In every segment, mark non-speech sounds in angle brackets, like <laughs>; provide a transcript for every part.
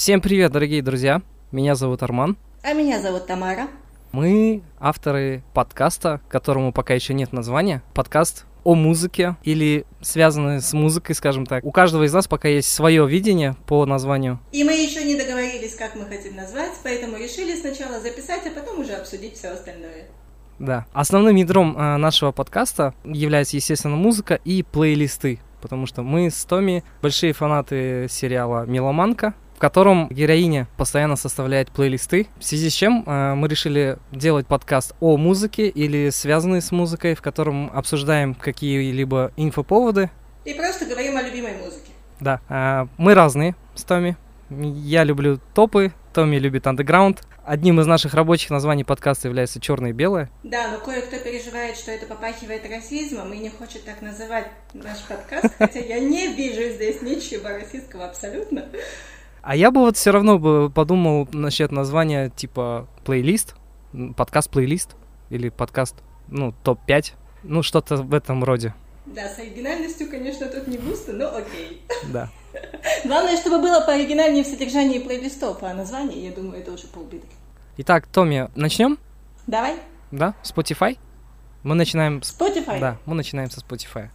Всем привет, дорогие друзья! Меня зовут Арман. А меня зовут Тамара. Мы авторы подкаста, которому пока еще нет названия. Подкаст о музыке или связанные с музыкой, скажем так. У каждого из нас пока есть свое видение по названию. И мы еще не договорились, как мы хотим назвать, поэтому решили сначала записать, а потом уже обсудить все остальное. Да. Основным ядром э, нашего подкаста является, естественно, музыка и плейлисты, потому что мы с Томи большие фанаты сериала «Меломанка», котором героиня постоянно составляет плейлисты, в связи с чем э, мы решили делать подкаст о музыке или связанный с музыкой, в котором обсуждаем какие-либо инфоповоды. И просто говорим о любимой музыке. Да, э, мы разные с Томи. Я люблю топы, Томми любит андеграунд. Одним из наших рабочих названий подкаста является «Черное и белое». Да, но кое-кто переживает, что это попахивает расизмом и не хочет так называть наш подкаст, хотя я не вижу здесь ничего российского абсолютно. А я бы вот все равно бы подумал насчет названия типа плейлист, подкаст-плейлист или подкаст, ну, топ-5, ну, что-то в этом роде, Да, с оригинальностью, конечно, тут не густо, но окей. да. <laughs> Главное, чтобы было пооригинальнее в содержании плейлистов, а название, я думаю, это уже полбеды. Итак, Томми, начнем, Давай, да, Spotify? Мы начинаем с... Spotify. Да, мы начинаем со Spotify.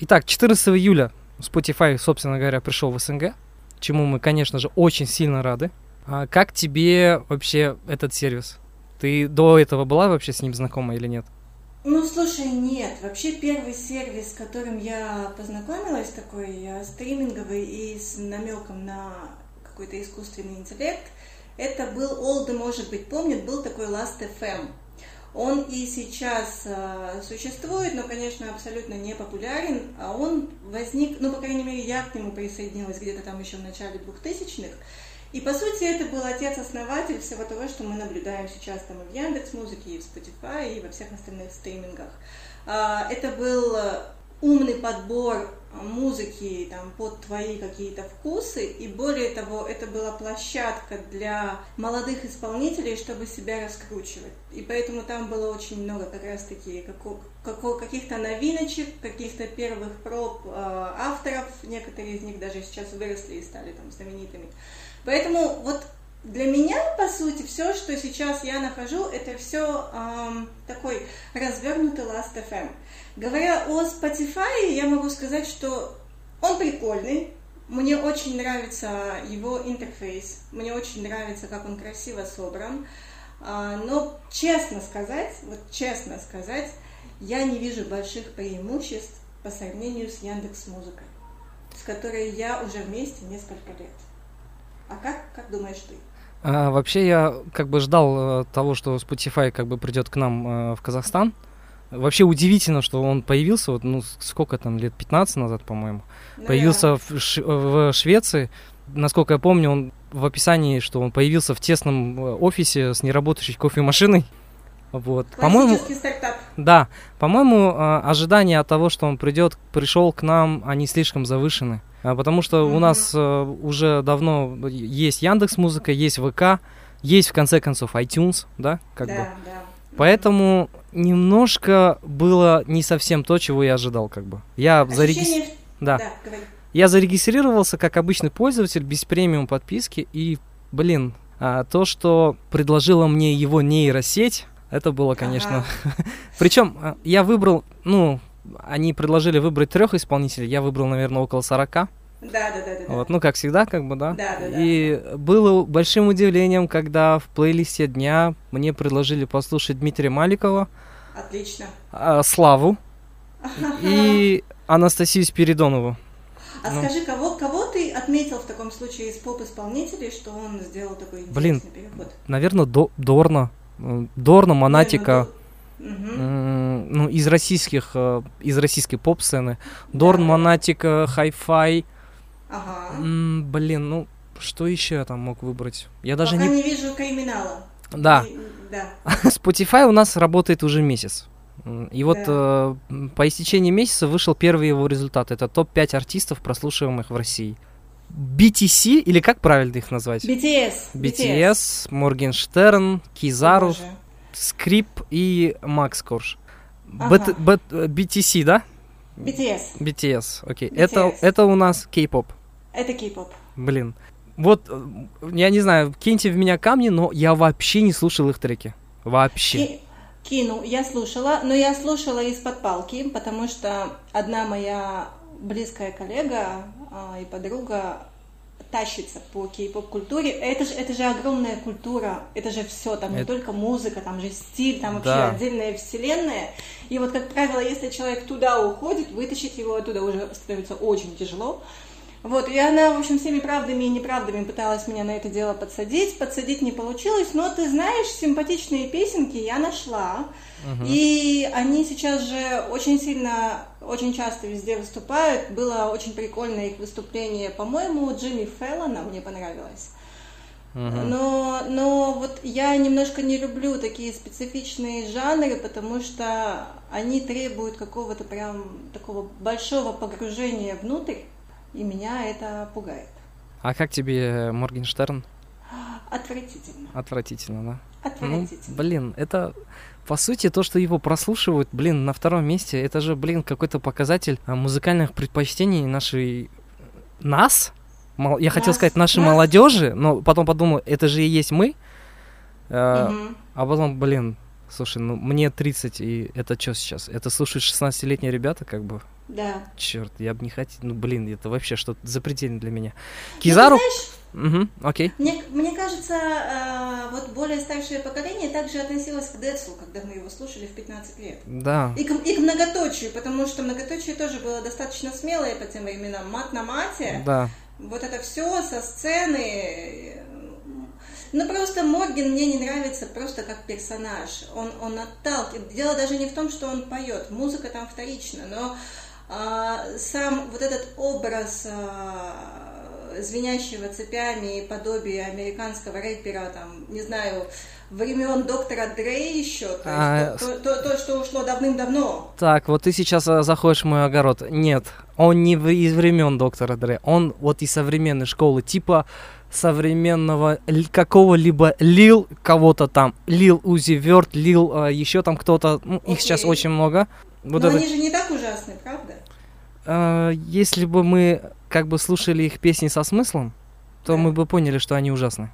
Итак, 14 июля Spotify, собственно говоря, пришел в СНГ, чему мы, конечно же, очень сильно рады. А как тебе вообще этот сервис? Ты до этого была вообще с ним знакома или нет? Ну, слушай, нет. Вообще, первый сервис, с которым я познакомилась, такой э, стриминговый и с намеком на какой-то искусственный интеллект, это был, Олды, может быть, помнит, был такой Last.fm. Он и сейчас э, существует, но, конечно, абсолютно не популярен. А он возник, ну, по крайней мере, я к нему присоединилась где-то там еще в начале 2000-х. И, по сути, это был отец-основатель всего того, что мы наблюдаем сейчас там и в Яндекс Музыке, и в Spotify, и во всех остальных стримингах. А, Это был умный подбор музыки там, под твои какие-то вкусы, и более того, это была площадка для молодых исполнителей, чтобы себя раскручивать. И поэтому там было очень много как раз-таки каких-то новиночек, каких-то первых проб э, авторов, некоторые из них даже сейчас выросли и стали там знаменитыми. Поэтому вот для меня, по сути, все, что сейчас я нахожу, это все такой развернутый Last.fm. Говоря о Spotify, я могу сказать, что он прикольный. Мне очень нравится его интерфейс. Мне очень нравится, как он красиво собран. А, Но, честно сказать, вот честно сказать, я не вижу больших преимуществ по сравнению с Яндекс Музыкой, с которой я уже вместе несколько лет. А как, как думаешь ты? А, вообще я как бы ждал э, того, что Spotify как бы придет к нам э, в Казахстан. Вообще удивительно, что он появился, вот, ну, сколько там, лет 15 назад, по-моему. Ну, Появился в, Ш- в Швеции. Насколько я помню, он в описании, что он появился в тесном э, офисе с неработающей кофемашиной. Вот. да. По-моему, стартап. да, по-моему, э, ожидания от того, что он придет, пришел к нам, они слишком завышены. А, Потому что у Мгм. нас э, уже давно есть Яндекс Музыка, есть ВК, есть в конце концов iTunes, да, как да, бы. да. Поэтому немножко было не совсем то, чего я ожидал, как бы. Я зарегис- Ощущение... да. Да, говори. Я зарегистрировался как обычный пользователь без премиум подписки и, блин, а, то, что предложила мне его нейросеть, это было, конечно. <laughs> Ага. Причем а, я выбрал, ну, они предложили выбрать трех исполнителей, я выбрал, наверное, около 40. Да, да, да, да. Вот, ну, как всегда, как бы, да. Да, да, да. И было большим удивлением, когда в плейлисте дня мне предложили послушать Дмитрия Маликова, Отлично. а, Славу <laughs> и Анастасию Спиридонову. А Ну. скажи, кого, кого ты отметил в таком случае из поп-исполнителей, что он сделал такой интересный Блин. переход? Наверное, До- Дорна. М, Дорна, Монатика. Мгм. М, Ну, из российских, э, из российской поп-сцены. Дорн, Да. Монатика, Хай-Фай. Ага. М, Блин, ну, что еще я там мог выбрать? Я даже Пока не... не вижу криминала. Да, И- да. <laughs> Spotify у нас работает уже месяц. И вот Да. э, по истечении месяца вышел первый его результат. Это топ-5 артистов, прослушиваемых в России. BTC, или как правильно их назвать? BTS. BTS, Моргенштерн, Кизару, Боже. Скрип и Макс Корж. Ага. Э, BTC, да? BTS. BTS, окей. BTS. Это, это у нас кей-поп. Это кей-поп. Блин. Вот, э, я не знаю, киньте в меня камни, но я вообще не слушал их треки. Вообще. Ки- Кину, я слушала, но я слушала из-под палки, потому что одна моя близкая коллега а, и подруга тащится по кей-поп культуре. Это же, это же огромная культура, это же все, там не Это- только музыка, там же стиль, там вообще Да. отдельная вселенная. И вот, как правило, если человек туда уходит, вытащить его оттуда уже становится очень тяжело. Вот, и она, в общем, всеми правдами и неправдами пыталась меня на это дело подсадить. Подсадить не получилось, но ты знаешь, симпатичные песенки я нашла. И они сейчас же очень сильно, очень часто везде выступают. Было очень прикольное их выступление, по-моему, Джимми Феллона мне понравилось. Но, но вот я немножко не люблю такие специфичные жанры, потому что они требуют какого-то прям такого большого погружения внутрь, и меня это пугает. А как тебе Моргенштерн? Отвратительно. Отвратительно, да? Ну, Отвратительно. блин, это по сути то, что его прослушивают, блин, на втором месте, это же, блин, какой-то показатель а, музыкальных предпочтений нашей нас. Мол- Я хотел Нас, сказать нашей нас. молодежи, но потом подумал, это же и есть мы. Э, Мгм. А потом, блин, слушай, ну мне 30, и это что сейчас? Это слушают 16-летние ребята, как бы. Да. Черт, я бы не хотел. Ну, блин, это вообще что-то запредельно для меня. Ну, Кизару? ты знаешь, Угу, окей. Мне, мне кажется, э, вот более старшее поколение также относилось к Децлу, когда мы его слушали в 15 лет. Да. И к, и к многоточию, потому что многоточие тоже было достаточно смелое по тем временам. Мат на мате. Да. Вот это все со сцены. Ну, просто Морген мне не нравится просто как персонаж. Он, он отталкивает. Дело даже не в том, что он поет. Музыка там вторична, но сам вот этот образ а, звенящего цепями и подобие американского рэпера, там, не знаю, времен доктора Дрей еще, то, есть А, то, то- то, что ушло давным-давно. Так, вот ты сейчас а, заходишь в мой огород. Нет, он не из времен доктора Дре, он вот из современной школы, типа современного какого-либо лил кого-то там, лил Узи Верт, лил еще там кто-то, ну, их сейчас Окей. очень много. Вот Но это, они же не так ужасны, правда? а, если бы мы как бы слушали их песни со смыслом, то Да. мы бы поняли, что они ужасны.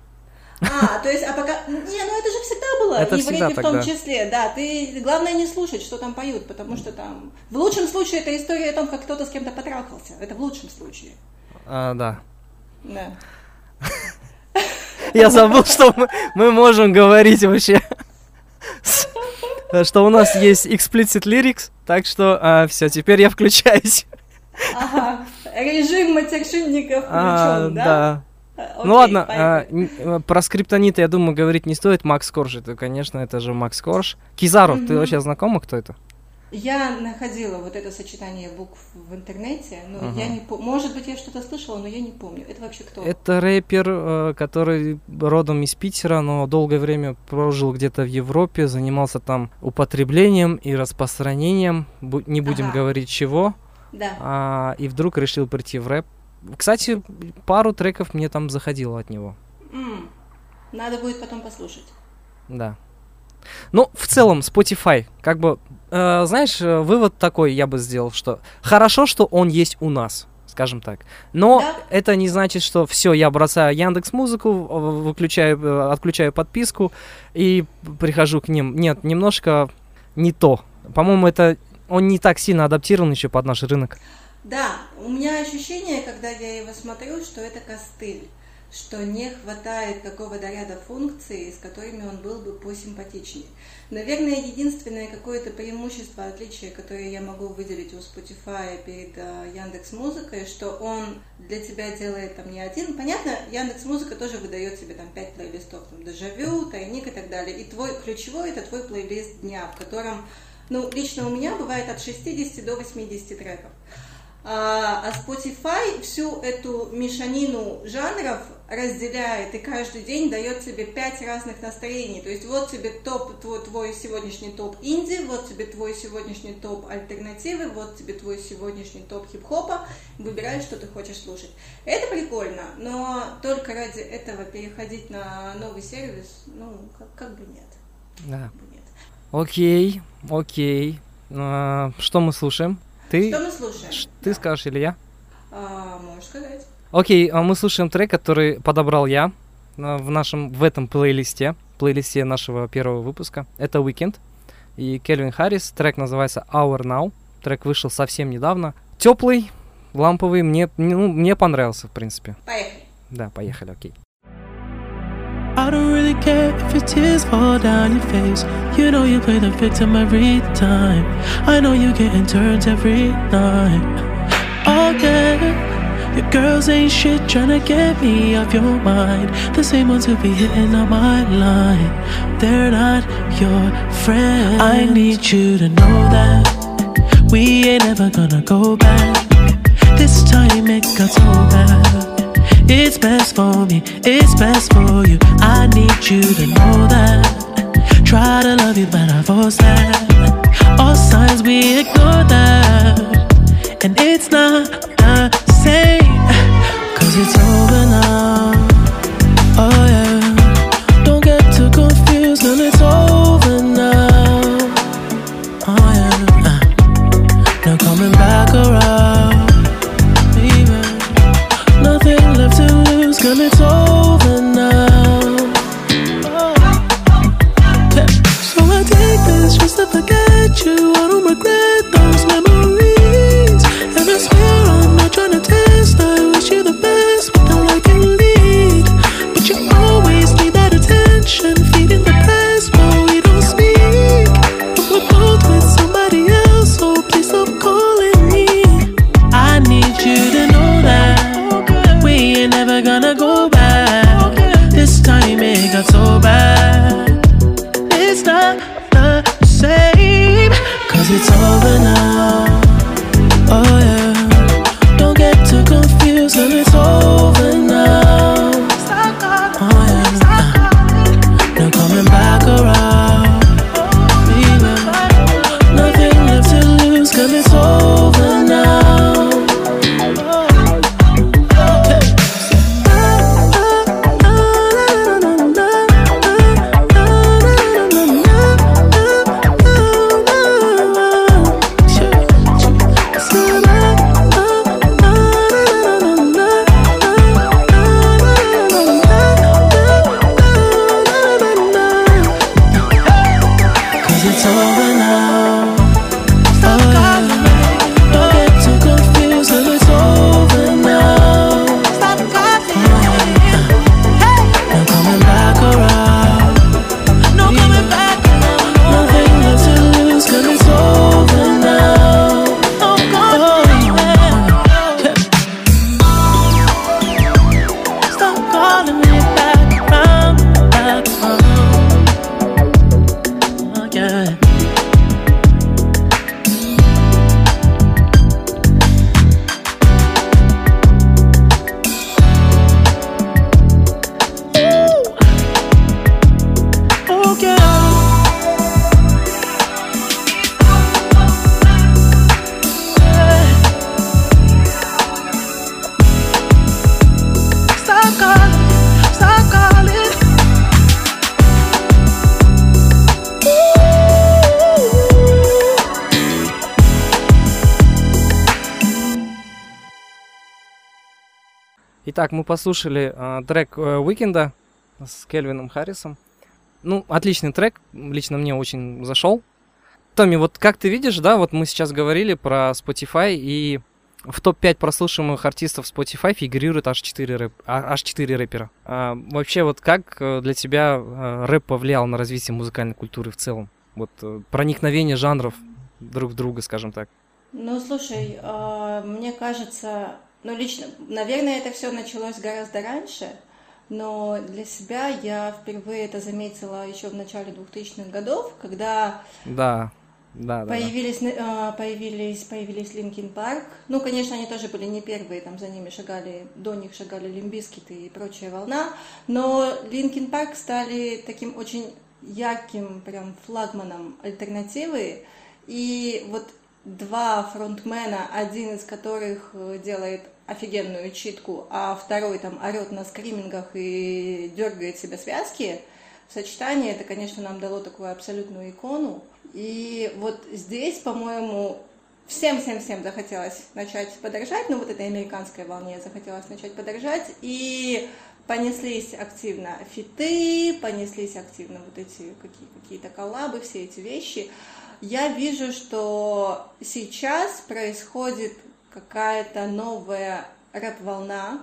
А, то есть, а пока... Не, ну это же всегда было. Это и в всегда рэпе в том так, да. числе, да. Ты... Главное не слушать, что там поют, потому что там... В лучшем случае это история о том, как кто-то с кем-то потрахался. Это в лучшем случае. А, да. Да. <laughs> Я забыл, что мы можем говорить вообще. С- Что у нас есть explicit lyrics, так что все, теперь я включаюсь. Ага. Режим матершинников включен, А, да? да. А, Ну окей, ладно, поехали. а, э, про скриптонита, я думаю, говорить не стоит. Макс Корж, это, конечно, это же Макс Корж. Кизару, ты Мгм. вообще знакома, кто это? Я находила вот это сочетание букв в интернете, но Ага. я не помню. Может быть, я что-то слышала, но я не помню. Это вообще кто? Это рэпер, э, который родом из Питера, но долгое время прожил где-то в Европе, занимался там употреблением и распространением, не будем Ага. говорить чего, Да. а, и вдруг решил прийти в рэп. Кстати, пару треков мне там заходило от него. М. Надо будет потом послушать. Да. Ну, в целом, Spotify, как бы, э, знаешь, э, вывод такой я бы сделал, что хорошо, что он есть у нас, скажем так. Но Да. это не значит, что все, я бросаю Яндекс Музыку, выключаю, э, отключаю подписку и прихожу к ним. Нет, немножко не то. По-моему, это он не так сильно адаптирован еще под наш рынок. Да, у меня ощущение, когда я его смотрю, что это костыль, что не хватает какого-то ряда функций, с которыми он был бы посимпатичнее. Наверное, единственное какое-то преимущество, отличие, которое я могу выделить у Spotify перед э, Яндекс Музыкой, что он для тебя делает там не один. Понятно, Яндекс Музыка тоже выдает тебе там пять плейлистов, там Дежавю, Тайник и так далее. И твой ключевой это твой плейлист дня, в котором, ну, лично у меня бывает от 60 до 80 треков. А а Spotify всю эту мешанину жанров разделяет и каждый день дает тебе пять разных настроений. То есть вот тебе топ, твой, твой сегодняшний топ инди, вот тебе твой сегодняшний топ альтернативы, вот тебе твой сегодняшний топ хип-хопа. Выбирай, что ты хочешь слушать. Это прикольно, но только ради этого переходить на новый сервис, ну, как, как бы нет. Да. Как бы нет. Окей, окей. А, что мы слушаем? Ты, Что мы слушаем? ты скажешь или я? А, можешь сказать. Окей, а мы слушаем трек, который подобрал я а, в нашем в этом плейлисте, плейлисте нашего первого выпуска. Это Weekend и Кельвин Харрис. Трек называется Hour Now. Трек вышел совсем недавно. Теплый, ламповый, мне, ну, мне понравился, в принципе. Поехали. Да, поехали, окей. I don't really care if your tears fall down your face. You know you play the victim every time. I know you getting turns every night. Yeah, your girls ain't shit tryna get me off your mind. The same ones who be hitting on my line. They're not your friends. I need you to know that we ain't ever gonna go back. This time it got so bad. It's best for me, it's best for you. I need you to know that. Try to love you, but I force that. All signs we ignore that. And it's not the same, it's over now. Итак, мы послушали э, трек э, с Кельвином Харрисом. Ну, отличный трек, лично мне очень зашел. Томми, вот как ты видишь, да, вот мы сейчас говорили про Spotify, и в топ-5 прослушиваемых артистов Spotify фигурирует аж 4, рэп, а- аж 4 рэпера. А, вообще, вот как э, для тебя э, рэп повлиял на развитие музыкальной культуры в целом? Вот э, проникновение жанров друг в друга, скажем так. Ну, слушай, мне кажется, ну, лично, наверное, это все началось гораздо раньше, но для себя я впервые это заметила еще в начале 2000-х годов, когда Да, да, да. да. Появились, э, появились, появились Linkin Park. Ну, конечно, они тоже были не первые, там за ними шагали, до них шагали Limp Bizkit и прочая волна. Но Linkin Park стали таким очень ярким прям флагманом альтернативы. И вот два фронтмена, один из которых э, делает офигенную читку, а второй там орет на скримингах и дергает себе связки, в сочетании это, конечно, нам дало такую абсолютную икону. И вот здесь, по-моему, всем-всем-всем захотелось начать подорожать, ну вот этой американской волне захотелось начать подорожать, и понеслись активно фиты, понеслись активно вот эти какие- какие-то коллабы, все эти вещи. Я вижу, что сейчас происходит какая-то новая рэп-волна,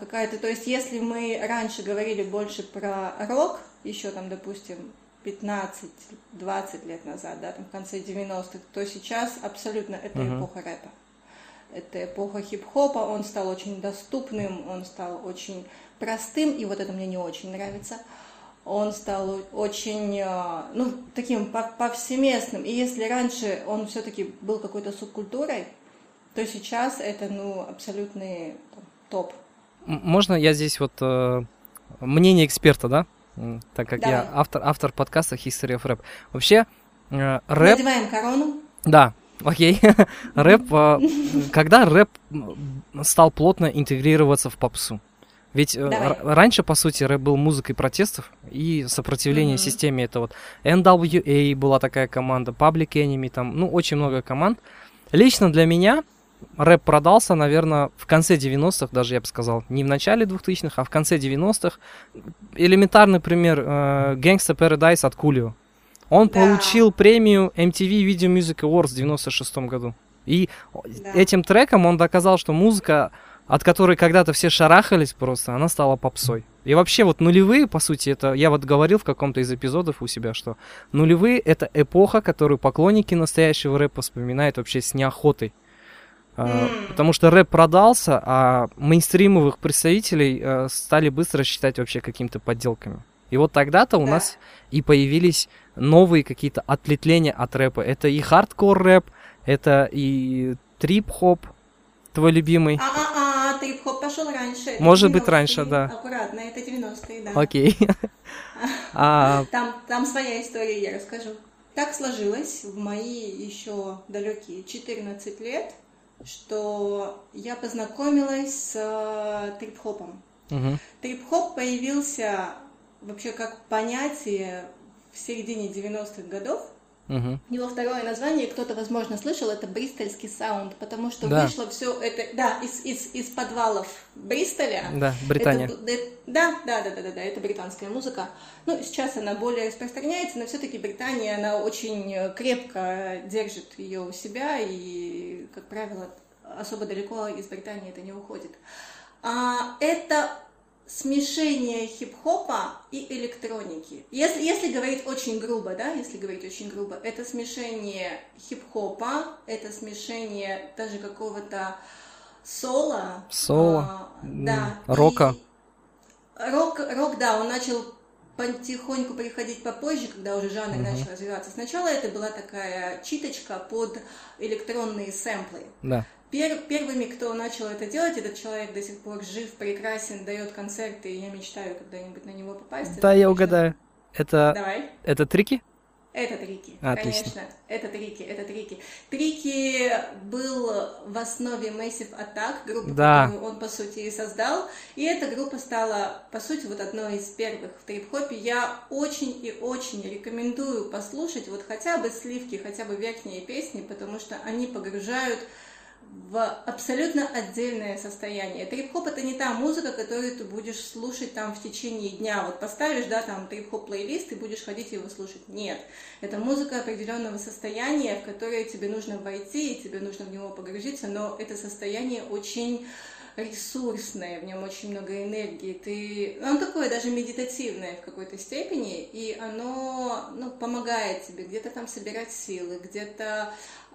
какая-то, то есть если мы раньше говорили больше про рок, еще там, допустим, 15-20 лет назад, да, там в конце 90-х, то сейчас абсолютно это Мгм. эпоха рэпа. Это эпоха хип-хопа, он стал очень доступным, он стал очень простым, и вот это мне не очень нравится. Он стал очень, э, ну, таким пов- повсеместным. И если раньше он все-таки был какой-то субкультурой, то сейчас это, ну, абсолютный там, топ. Можно я здесь вот э, мнение эксперта, да? Так как я Давай. автор, автор подкаста History of Rap. Вообще, э, рэп, Надеваем корону. да, окей. <laughs> рэп, э, когда рэп стал плотно интегрироваться в попсу? Ведь э, Давай. раньше, по сути, рэп был музыкой протестов и сопротивления Мгм. системе. Это вот NWA была такая команда, Public Enemy, там, ну, очень много команд. Лично для меня рэп продался, наверное, в конце 90-х, даже я бы сказал, не в начале 2000-х, а в конце 90-х. Элементарный пример, э, Gangsta Paradise от Кулио. Он Да. получил премию MTV Video Music Awards в 96 году. И Да. этим треком он доказал, что музыка, от которой когда-то все шарахались просто, она стала попсой. И вообще вот нулевые, по сути, это я вот говорил в каком-то из эпизодов у себя, что нулевые это эпоха, которую поклонники настоящего рэпа вспоминают вообще с неохотой. А. Потому что рэп продался, а мейнстримовых представителей э, стали быстро считать вообще какими-то подделками. И вот тогда-то у Да. нас и появились новые какие-то отлетления от рэпа. Это и хардкор рэп, это и трип-хоп, твой любимый. А-а-а, пошел раньше. Может быть, 90-е. раньше, да. Аккуратно, это 90-е, да. Окей. <laughs> А, Там, там своя история, я расскажу. Так сложилось в мои еще далекие 14 лет, что я познакомилась с э, трип-хопом. Трип-хоп появился вообще как понятие в середине 90-х годов. Мгм. Его второе название, кто-то, возможно, слышал, это бристольский саунд, потому что Да. вышло все это, да, из, из, из подвалов Бристоля. Да, Британия. Это б- э, да, да, да, да, да, да, это британская музыка. Ну, сейчас она более распространяется, но все-таки Британия, она очень э, крепко держит ее у себя, и, как правило, особо далеко из Британии это не уходит. А, это смешение хип-хопа и электроники. Если, если говорить очень грубо, да, если говорить очень грубо, это смешение хип-хопа, это смешение даже какого-то соло. Соло, а, да. рока. И рок, рок, да, он начал потихоньку приходить попозже, когда уже жанр Мгм. начал развиваться. Сначала это была такая читочка под электронные сэмплы. Да. Пер- первыми, кто начал это делать, этот человек до сих пор жив, прекрасен, дает концерты, и я мечтаю когда-нибудь на него попасть. Это, Да, я конечно- угадаю. Это, Давай. это трики? Это Трики. Отлично. Конечно, это Трики, это Трики. Трики был в основе Massive Attack, группы, Да. которую он, по сути, и создал. И эта группа стала, по сути, вот одной из первых в трип-хопе. Я очень и очень рекомендую послушать вот хотя бы сливки, хотя бы верхние песни, потому что они погружают в абсолютно отдельное состояние. Трип-хоп это не та музыка, которую ты будешь слушать там в течение дня. Вот поставишь, да, там трип-хоп плейлист и будешь ходить его слушать. Нет. Это музыка определенного состояния, в которое тебе нужно войти, и тебе нужно в него погрузиться, но это состояние очень ресурсное, в нем очень много энергии. Ты... Оно такое даже медитативное в какой-то степени, и оно ну, помогает тебе где-то там собирать силы, где-то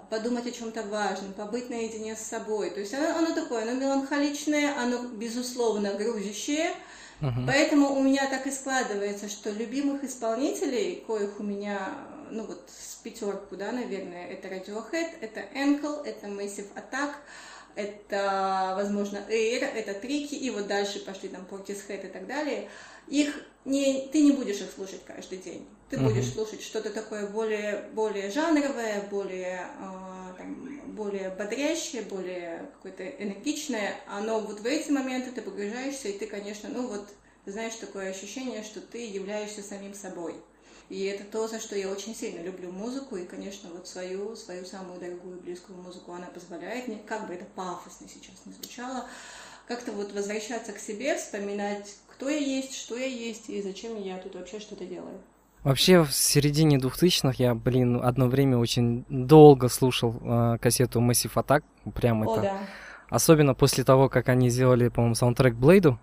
подумать о чем-то важном, побыть наедине с собой. То есть оно, оно такое, оно меланхоличное, оно, безусловно, грузящее. Мгм. Поэтому у меня так и складывается, что любимых исполнителей, коих у меня, ну вот с пятерку, да, наверное, это Radiohead, это Ankle, это Massive Attack, это, возможно, Air, это Трики, и вот дальше пошли там Portishead и так далее. Их не, ты не будешь их слушать каждый день. Ты Мгм. будешь слушать что-то такое более, более жанровое, более, а, там, более бодрящее, более какое-то энергичное. Но вот в эти моменты ты погружаешься, и ты, конечно, ну вот, знаешь, такое ощущение, что ты являешься самим собой. И это то, за что я очень сильно люблю музыку, и, конечно, вот свою, свою самую дорогую близкую музыку она позволяет мне, как бы это пафосно сейчас не звучало, как-то вот возвращаться к себе, вспоминать, кто я есть, что я есть, и зачем я тут вообще что-то делаю. Вообще, в середине 2000-х я, блин, одно время очень долго слушал э, кассету Massive Attack. Прям О, это... да. Особенно после того, как они сделали, по-моему, саундтрек Блейду.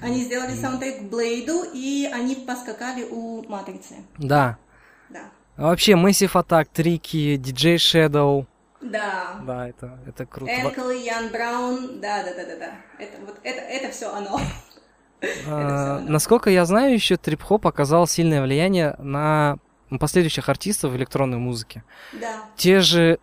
Они сделали саундтрек Блейду, и они поскакали у Матрицы. Да. Да. А вообще, Massive Attack, Трики, DJ Shadow. Да. Да, это, это круто. Энкл и Ян Браун, да, да, да, да, да. Это вот это, это все оно. <laughs> А, насколько я знаю, еще трип-хоп оказал сильное влияние на последующих артистов в электронной музыке. Да. Те же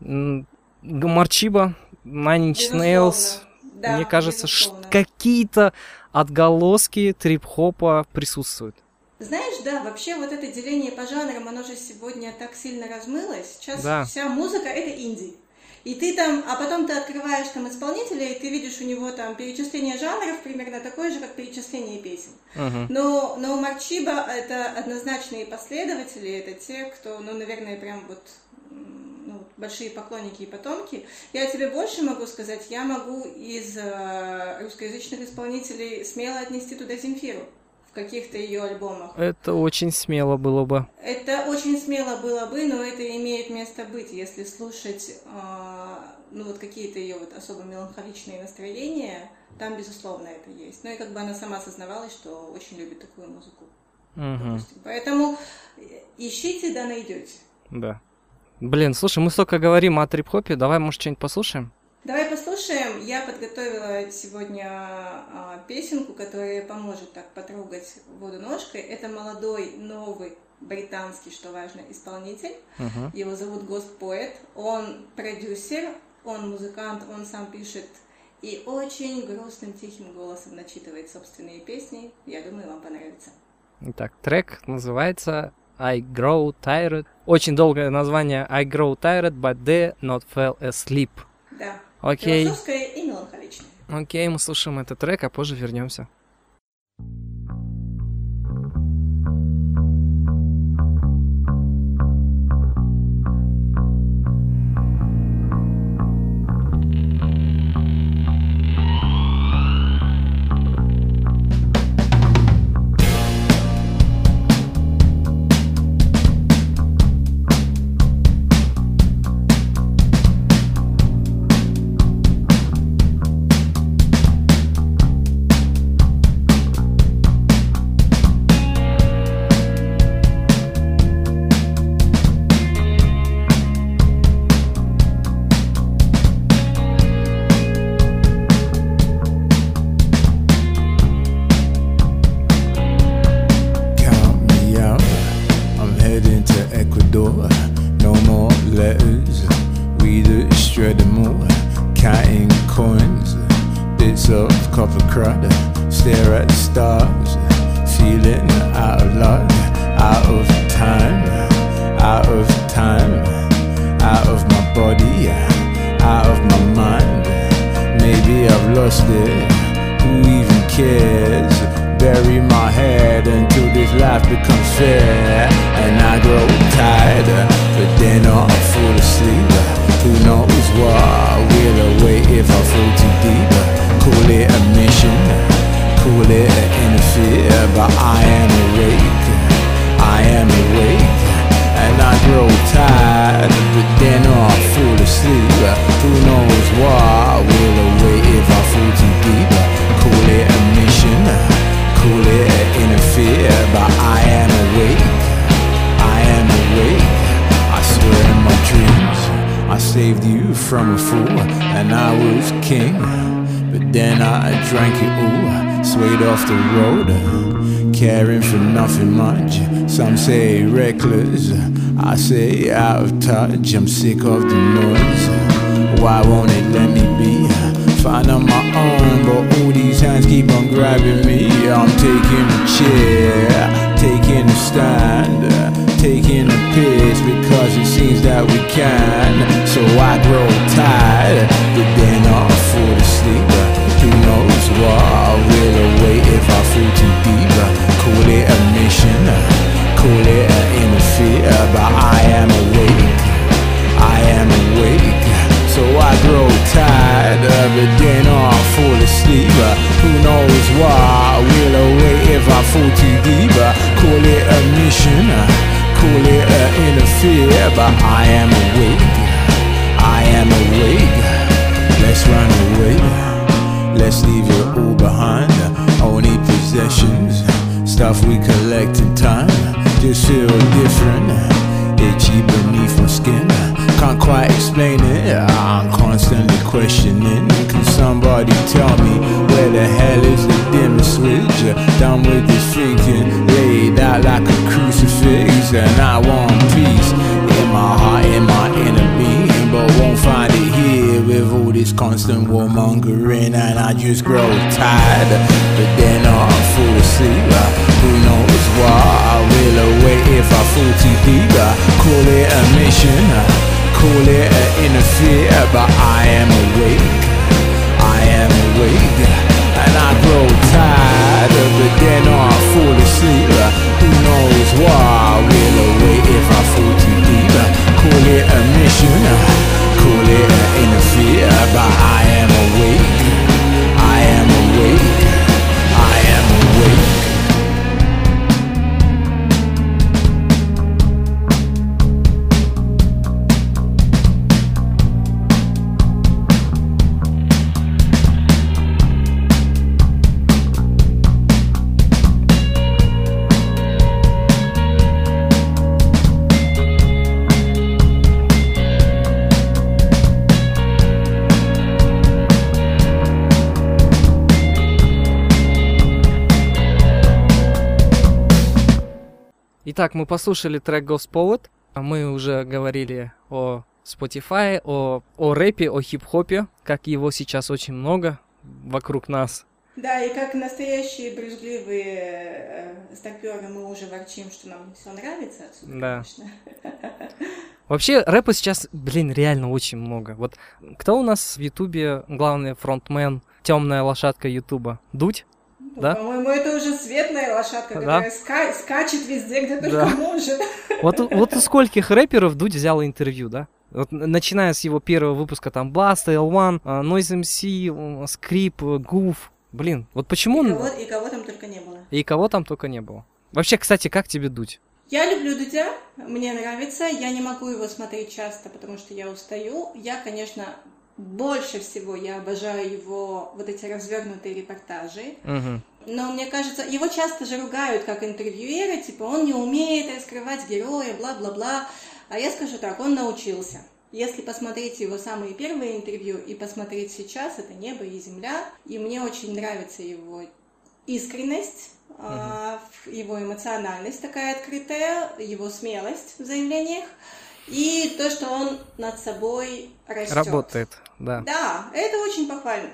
м, Марчиба, Nine Inch Nails. безусловно. Да, Мне кажется, какие-то отголоски трип-хопа присутствуют. Знаешь, да, вообще вот это деление по жанрам, оно же сегодня так сильно размылось. Сейчас Да. вся музыка это инди. И ты там, а потом ты открываешь там исполнителя, и ты видишь у него там перечисление жанров примерно такое же, как перечисление песен. Мгм. Но, но Марчиба это однозначные последователи, это те, кто, ну, наверное, прям вот ну, большие поклонники и потомки. Я тебе больше могу сказать, я могу из э, русскоязычных исполнителей смело отнести туда Земфиру в каких-то ее альбомах. Это очень смело было бы. Это очень смело было бы, но это имеет место быть, если слушать а, ну вот какие-то ее вот особо меланхоличные настроения, там безусловно это есть. Ну и как бы она сама сознавалась, что очень любит такую музыку. Допустим. Поэтому э, ищите, да найдете. Да. Блин, слушай, мы столько говорим о трип-хопе, давай, может, что-нибудь послушаем? Давай послушаем. Я подготовила сегодня а, песенку, которая поможет так потрогать воду ножкой. Это молодой, новый британский, что важно, исполнитель. Мгм. Его зовут Гост Поэт. Он продюсер, он музыкант, он сам пишет и очень грустным, тихим голосом начитывает собственные песни. Я думаю, вам понравится. Итак, трек называется I Grow Tired. Очень долгое название I Grow Tired, but they not fell asleep. Да. Окей. Философское и меланхоличное. Окей, мы слушаем этот трек, а позже вернемся. out Jim Seekov Feel different, itchy beneath my skin. Can't quite explain it. I'm constantly questioning. Can somebody tell me where the hell is the dimmer switch? Done with this thinking, laid out like a crucifix, and I want peace in my heart, in my inner being, but won't find it here with all this constant warmongering, and I just grow tired. But then I fall asleep. Uh, who knows why I will await if I fall too deep? Uh, call it a mission. Uh, call it an interfere, but I am awake. I am awake, and I grow tired, but then I fall asleep. Who knows why I will await if I fall too deep? Call it a mission, call it an interfere, but I am awake. Итак, мы послушали трек а Мы уже говорили о Spotify, о, о рэпе, о хип-хопе, как его сейчас очень много вокруг нас. Да, и как настоящие брюзгливые э, старперы мы уже ворчим, что нам все нравится отсюда, Да. конечно. <laughs> Вообще, рэпа сейчас, блин, реально очень много. Вот кто у нас в Ютубе главный фронтмен, темная лошадка Ютуба? Дудь? Ну, Да? По-моему, это уже светлая лошадка, Да. которая ска- скачет везде, где только Да. может. <laughs> Вот, у- вот у скольких рэперов Дудь взял интервью, да? Вот, начиная с его первого выпуска, там, Баста, L1, а, Noise MC, Скрип, Гуф. Блин, вот почему И кого, и кого там только не было. И кого там только не было. Вообще, кстати, как тебе Дудь? Я люблю Дудя, мне нравится, я не могу его смотреть часто, потому что я устаю. Я, конечно, больше всего я обожаю его вот эти развернутые репортажи. Мгм. Но мне кажется, его часто же ругают как интервьюера, типа он не умеет раскрывать героя, бла-бла-бла. А я скажу так, он научился. Если посмотреть его самые первые интервью и посмотреть сейчас, это небо и земля. И мне очень нравится его искренность, в- его эмоциональность такая открытая, его смелость в заявлениях. И то, что он над собой растет. Работает, да. Да, это очень похвально.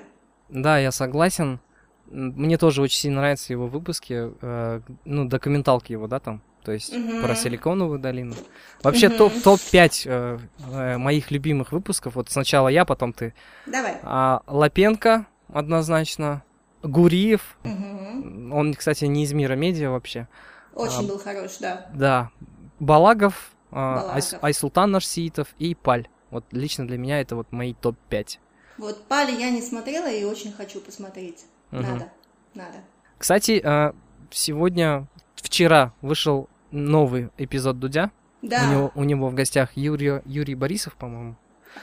Да, я согласен. Мне тоже очень сильно нравятся его выпуски, э, ну, документалки его, да, там, то есть Мгм. про Силиконовую долину. Вообще топ, топ-5 э, э, моих любимых выпусков, вот сначала я, потом ты. Давай. А, Лапенко, однозначно. Гуриев, Мгм. он, кстати, не из мира медиа вообще. Очень А, был хорош, да. Да. Балагов, а, Балагов. Айс- Айсултан Нарсиитов и Паль. Вот лично для меня это вот мои топ-5. Вот Пали я не смотрела и очень хочу посмотреть. Мгм. Надо, надо. Кстати, а, сегодня, вчера вышел новый эпизод Дудя. Да. У, него, у него в гостях Юрий, Юрий Борисов, по-моему.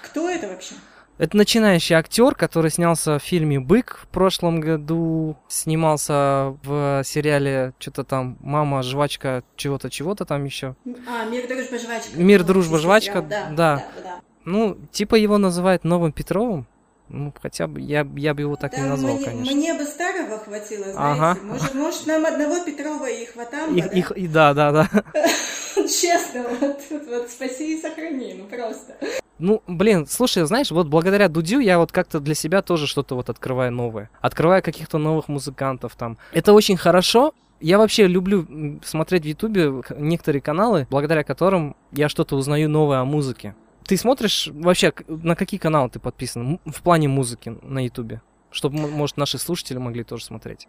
Кто это вообще? Это начинающий актер, который снялся в фильме «Бык» в прошлом году, снимался в сериале что-то там «Мама, жвачка, чего-то, чего-то там еще. А, Мир, дружба, жвачка. «Мир, дружба, жвачка», Да, да. да, да. Ну, типа его называют новым Петровым. Ну, хотя бы я, я бы его так Да, не назвал, мне, конечно. мне бы старого хватило, знаете. Ага. Может, может, нам одного Петрова и хватало, И, да? и- и да, да, да. <laughs> Честно, вот, вот, спаси и сохрани, ну просто. Ну, блин, слушай, знаешь, вот благодаря Дудю я вот как-то для себя тоже что-то вот открываю новое. Открываю каких-то новых музыкантов там. Это очень хорошо. Я вообще люблю смотреть в Ютубе некоторые каналы, благодаря которым я что-то узнаю новое о музыке. Ты смотришь вообще, на какие каналы ты подписан в плане музыки на Ютубе? Чтобы, может, наши слушатели могли тоже смотреть.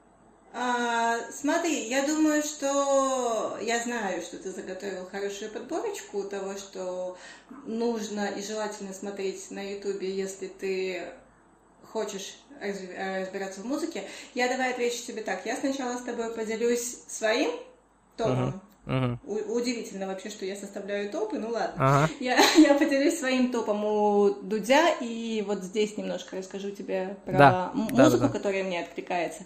А, смотри, я думаю, что я знаю, что ты заготовил хорошую подборочку того, что нужно и желательно смотреть на Ютубе, если ты хочешь разбираться в музыке. Я давай отвечу тебе так. Я сначала с тобой поделюсь своим топом, Мгм. У- удивительно вообще, что я составляю топы, ну ладно. Ага. Я, <laughs> я поделюсь своим топом у Дудя, и вот здесь немножко расскажу тебе про Да, м- да, музыку, да, да. которая мне откликается.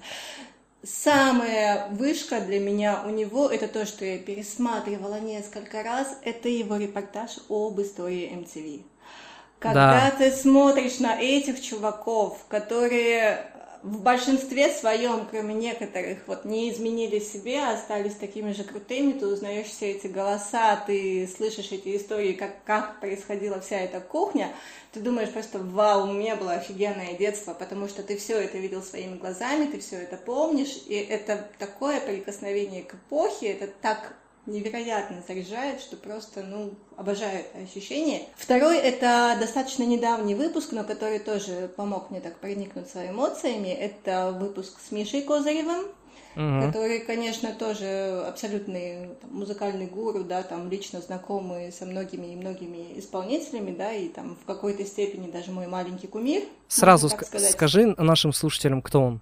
Самая вышка для меня у него, это то, что я пересматривала несколько раз, это его репортаж об истории MTV. Когда Да. ты смотришь на этих чуваков, которые в большинстве своем, кроме некоторых, вот не изменили себе, а остались такими же крутыми, ты узнаешь все эти голоса, ты слышишь эти истории, как, как происходила вся эта кухня, ты думаешь просто, вау, у меня было офигенное детство, потому что ты все это видел своими глазами, ты все это помнишь, и это такое прикосновение к эпохе, это так невероятно заряжает, что просто, ну, обожаю это ощущение. Второй — это достаточно недавний выпуск, но который тоже помог мне так проникнуться эмоциями. Это выпуск с Мишей Козыревым, Мгм. который, конечно, тоже абсолютный там, музыкальный гуру, да, там лично знакомый со многими и многими исполнителями, да, и там в какой-то степени даже мой маленький кумир. Сразу сказать. скажи нашим слушателям, кто он.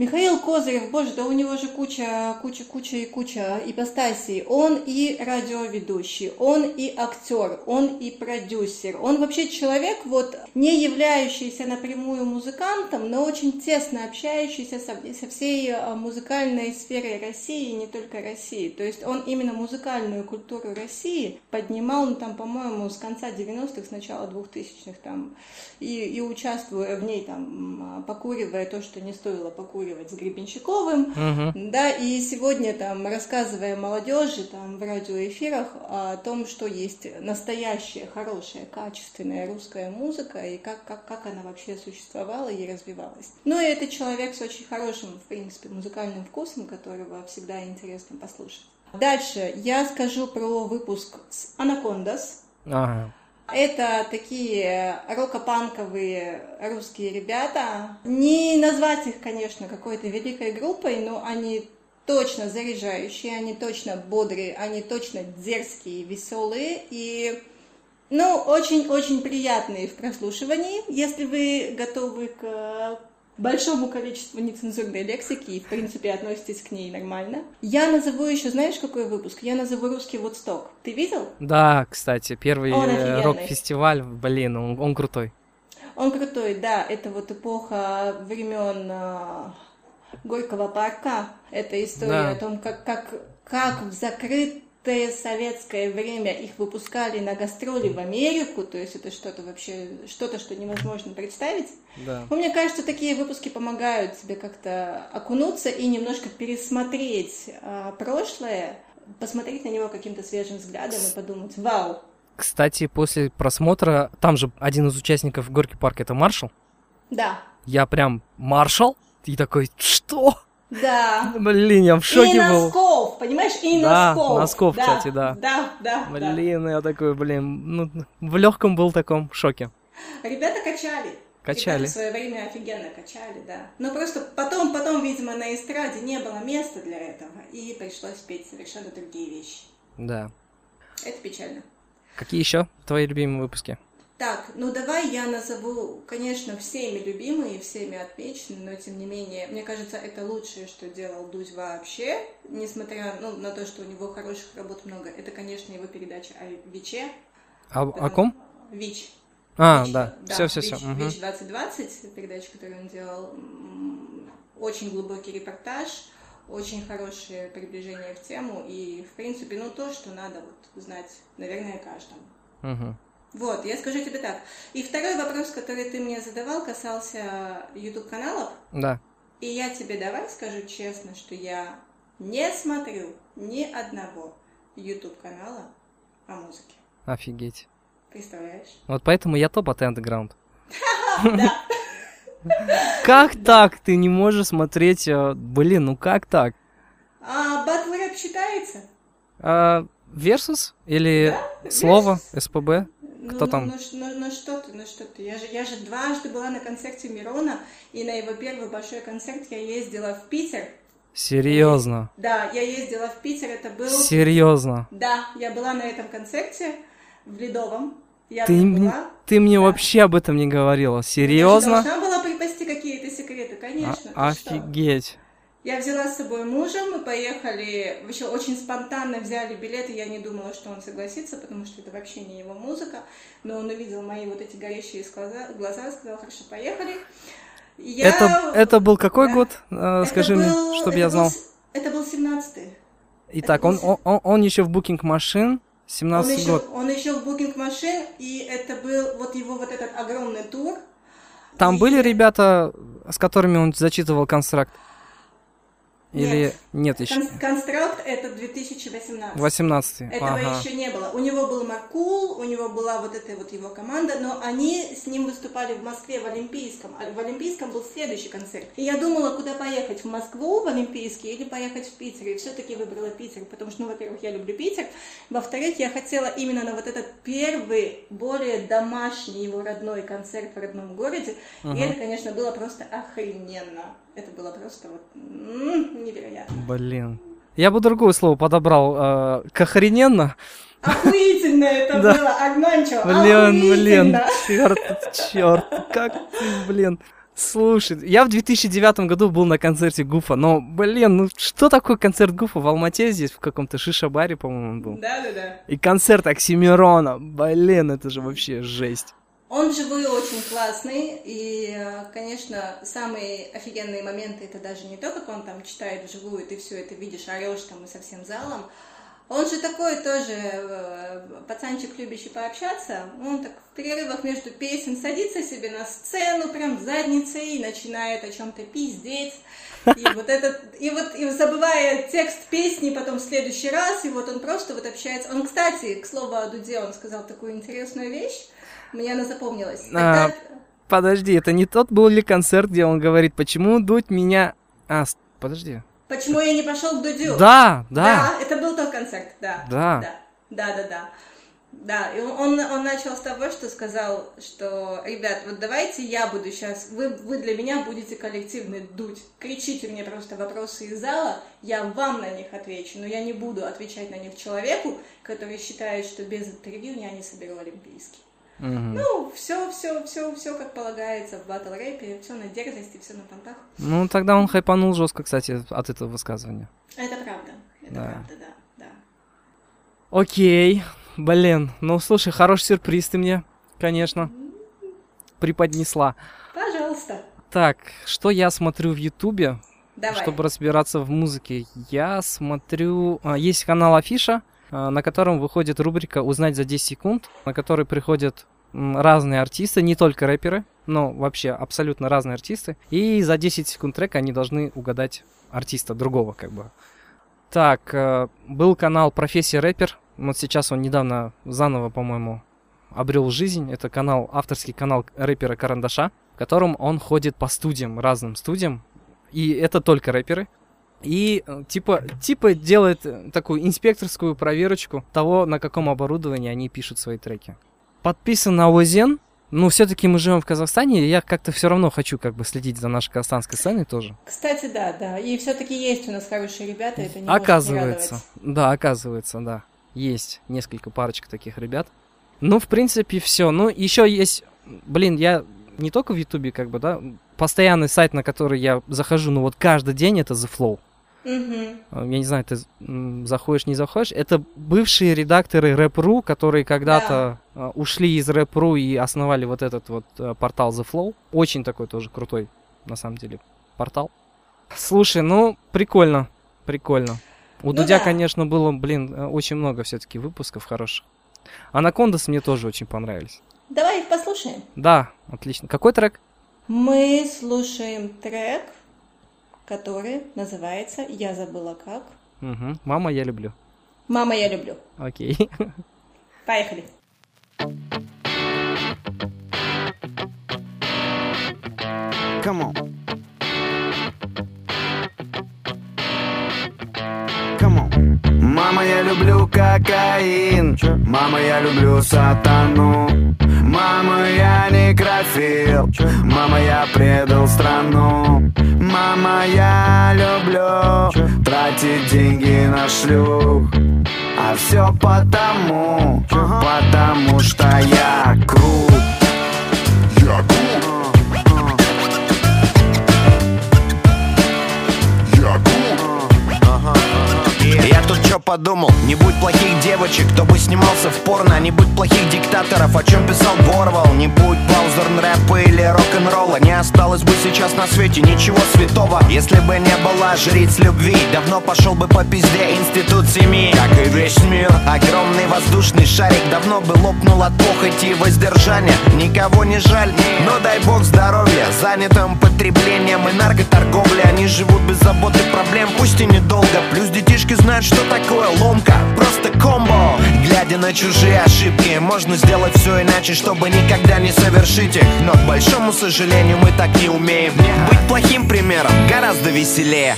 Михаил Козырев, боже, да у него же куча, куча, куча и куча ипостасей. Он и радиоведущий, он и актер, он и продюсер. Он вообще человек, вот, не являющийся напрямую музыкантом, но очень тесно общающийся со, со всей а, музыкальной сферой России, и не только России. То есть он именно музыкальную культуру России поднимал, ну, там, по-моему, с конца 90-х, с начала 2000-х, там, и, и участвуя в ней, там, а, покуривая то, что не стоило покуривать с Гребенщиковым, Мгм. да, и сегодня там рассказывая молодежи там в радиоэфирах о том, что есть настоящая, хорошая, качественная русская музыка и как, как, как она вообще существовала и развивалась. Ну и это человек с очень хорошим, в принципе, музыкальным вкусом, которого всегда интересно послушать. Дальше я скажу про выпуск с Анакондас. Ага. Это такие рокопанковые русские ребята. Не назвать их, конечно, какой-то великой группой, но они точно заряжающие, они точно бодрые, они точно дерзкие, веселые и ну, очень-очень приятные в прослушивании, если вы готовы к э, большому количеству нецензурной лексики и, в принципе, относитесь к ней нормально. Я назову еще, знаешь, какой выпуск? Я назову русский Вудсток. Ты видел? Да, кстати, первый э, рок-фестиваль, блин, он, он крутой. Он крутой, да, это вот эпоха времен а, Горького парка. Это история Да. о том, как, как, как в закрытое советское время их выпускали на гастроли в Америку, то есть это что-то вообще, что-то, что невозможно представить. Да. Ну, мне кажется, такие выпуски помогают тебе как-то окунуться и немножко пересмотреть а, прошлое, посмотреть на него каким-то свежим взглядом и подумать, вау, Кстати, после просмотра, там же один из участников Горки парка это Маршал. да, Я прям Маршал? И такой, что? да. Блин, я в шоке и был. носков, понимаешь, и Да, носков. носков, кстати, да. Да, да, да. Блин, я такой, блин, ну, в легком был таком шоке. Ребята качали. Качали. Ребята в свое время офигенно качали, да. Но просто потом, потом, видимо, на эстраде не было места для этого, и пришлось петь совершенно другие вещи. Да. Это печально. Какие еще твои любимые выпуски? Так, ну давай я назову, конечно, всеми любимые, всеми отмеченные, но тем не менее, мне кажется, это лучшее, что делал Дудь вообще, несмотря ну, на то, что у него хороших работ много. Это, конечно, его передача о ВИЧе. А, о ком? ВИЧ. А, ВИЧ, да, все, все, все. ВИЧ, ВИЧ 2020, передача, которую он делал, очень глубокий репортаж, очень хорошее приближение в тему и, в принципе, ну то, что надо вот знать, наверное, каждому. Вот, я скажу тебе так. И второй вопрос, который ты мне задавал, касался YouTube-каналов. Да. И я тебе давай скажу честно, что я не смотрю ни одного YouTube-канала о музыке. Офигеть. Представляешь? Вот поэтому я топ от Underground. <laughs> Да. <laughs> Как так? Ты не можешь смотреть... э, Блин, ну как так? А батл рэп считается? А, Versus или слово СПБ? Ну, Кто ну, там? Ну, ш- ну, ну что ты, ну что ты. Я же, я же дважды была на концерте Мирона, и на его первый большой концерт я ездила в Питер. Серьезно. Да, я ездила в Питер, это был... Серьезно. Да, я была на этом концерте в Ледовом. Я Ты, была. ты мне Да. вообще об этом не говорила. Я Серьезно? должна была припасти какие-то секреты, конечно. А- ты что? Я взяла с собой мужа, мы поехали, вообще очень спонтанно взяли билеты, я не думала, что он согласится, потому что это вообще не его музыка, но он увидел мои вот эти горящие глаза, глаза сказал, хорошо, поехали. Я... Это, это был какой да. год, э, скажи был, мне, чтобы я знал? Был, это был 17-й. Итак, он, он, он, он еще в Booking Machine, 17 он еще, год. Он еще в Booking Machine, и это был вот его вот этот огромный тур. Там и... были ребята, с которыми он зачитывал контракт? Или нет, нет еще? Констракт это 2018. 18. Этого ага. еще не было. У него был Макул, у него была вот эта вот его команда, но они с ним выступали в Москве в Олимпийском. А в Олимпийском был следующий концерт. И я думала, куда поехать, в Москву, в Олимпийский, или поехать в Питер. И все-таки выбрала Питер, потому что, ну, во-первых, я люблю Питер. Во-вторых, я хотела именно на вот этот первый, более домашний его родной концерт в родном городе. Uh-huh. И это, конечно, было просто охрененно. Это было просто вот м-м, невероятно. Блин. Я бы другое слово подобрал. Э, кохрененно. Охуительно это было, Агнончо, Блин, блин, черт, черт, как ты, блин. Слушай, я в 2009 году был на концерте Гуфа, но, блин, ну что такое концерт Гуфа в Алмате здесь, в каком-то шиша-баре, по-моему, был. Да-да-да. И концерт Оксимирона, блин, это же вообще жесть. Он живой очень классный, и, э, конечно, самые офигенные моменты это даже не то, как он там читает вживую, ты все это видишь, орешь там и со всем залом. Он же такой тоже э, пацанчик, любящий пообщаться. Он так в перерывах между песен садится себе на сцену, прям задницей, и начинает о чем-то пиздеть. И вот этот, и вот и забывая текст песни потом в следующий раз, и вот он просто вот общается. Он, кстати, к слову о Дуде, он сказал такую интересную вещь, мне она запомнилась. А, Тогда- Подожди, это не тот был ли концерт, где он говорит, почему дуть меня... А, подожди. Почему я не пошел к Дудю? Да, да. это был тот концерт, да. Да. Да, да, да. да. Да, и он, он начал с того, что сказал, что, ребят, вот давайте я буду сейчас, вы, вы для меня будете коллективный дуть. Кричите мне просто вопросы из зала, я вам на них отвечу, но я не буду отвечать на них человеку, который считает, что без интервью я не соберу Олимпийский. Мгм. Ну, все, все, все, все как полагается в батл рэпе, все на дерзости, все на понтах. Ну, тогда он хайпанул жестко, кстати, от этого высказывания. Это правда, это Да. правда, да, да. Окей, блин, ну слушай, хороший сюрприз ты мне, конечно, преподнесла. Пожалуйста, Так, что я смотрю в Ютубе, давай. чтобы разбираться в музыке? Я смотрю... а, Есть канал Афиша, на котором выходит рубрика «Узнать за 10 секунд», на которой приходят разные артисты, не только рэперы, но вообще абсолютно разные артисты. И за 10 секунд трека они должны угадать артиста другого, как бы. Так, э, был канал «Профессия рэпер». Вот сейчас он недавно заново, по-моему, обрел жизнь. Это канал, авторский канал рэпера Карандаша, в котором он ходит по студиям, разным студиям. И это только рэперы. И э, типа, типа делает э, такую инспекторскую проверочку того, на каком оборудовании они пишут свои треки. Подписан на Озен. Ну, все-таки мы живем в Казахстане, и я как-то все равно хочу как бы следить за нашей казахстанской сценой тоже. Кстати, да, да. И все-таки есть у нас хорошие ребята, это не не Оказывается. радовать. Да, оказывается, да. Есть несколько парочек таких ребят. Ну, в принципе, все. Ну, еще есть. Блин, я не только в Ютубе, как бы, да, постоянный сайт, на который я захожу, ну вот каждый день это The Flow. Э, Я не знаю, ты заходишь, не заходишь. Это бывшие редакторы Рэп.ру, которые когда-то э, ушли из Рэп.ру и основали вот этот вот э, портал The Flow. Очень такой тоже крутой, на самом деле, портал. Слушай, ну, прикольно, прикольно. У Ну Дудя, да. конечно, было, блин, очень много все-таки выпусков хороших. Анакондас мне тоже очень понравились. Давай их послушаем. Да, отлично. Какой трек? Мы слушаем трек, который называется «Я забыла как». Мгм. Мама, я люблю. «Мама, я люблю». Окей. <laughs> Поехали. Come on. Мама, я люблю кокаин. Мама, я люблю сатану. Мама, я некрофил. Мама, я предал страну. Мама, я люблю тратить деньги на шлюх. А все потому, потому что я крут. Я крут. Подумал, не будь плохих девочек Кто бы снимался в порно, не будь плохих диктаторов О чем писал Борвал, не будь Баузерн рэпа или рок-н-ролла. Не осталось бы сейчас на свете ничего святого. Если бы не было жриц любви Давно пошел бы по пизде институт семьи Как и весь мир, огромный воздушный шарик. Давно бы лопнул от похоти и воздержания. Никого не жаль, но дай бог здоровья. Занятым потреблением и наркоторговлей. Они живут без забот и проблем, пусть и недолго. Плюс детишки знают, что такое ломка. Просто комбо. Глядя на чужие ошибки Можно сделать все иначе, чтобы никогда не совершить их. Но, к большому сожалению, мы так не умеем. Быть плохим примером гораздо веселее.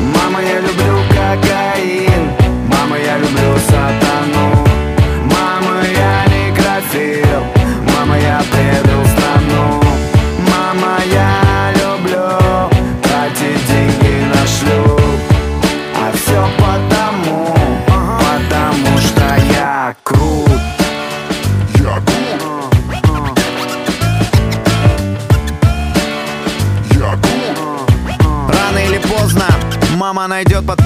Мама, я люблю кокаин. Мама, я люблю сатану. Мама, я некрофил Мама, я предал страну Мама найдет под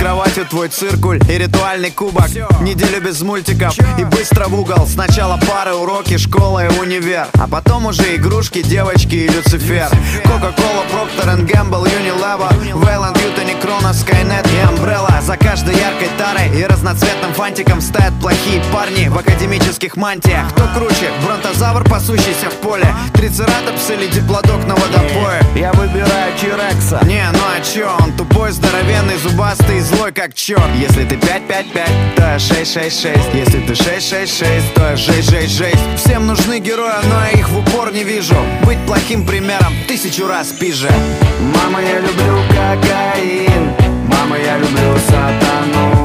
твой циркуль и ритуальный кубок. Неделю без мультиков и быстро в угол. Сначала пары, уроки, школа и универ. А потом уже игрушки, девочки и Люцифер. Кока-кола, Проктор Гэмбл, Unilever Вейланд, Ютани, Кронос, Скайнет и Umbrella За каждой яркой тарой и разноцветным фантиком Стоят плохие парни в академических мантиях. Кто круче, бронтозавр, пасущийся в поле. Трицератопс или диплодок на водопое? Я выбираю Тирекса Не, ну а чё, он тупой, здоровенный, зубастый, злой как черт. Если ты 5-5-5, то я 6-6-6 Если ты 6-6-6, то я 6-6-6 Всем нужны герои, но я их в упор не вижу. Быть плохим примером тысячу раз пиже Мама, я люблю кокаин. Мама, я люблю сатану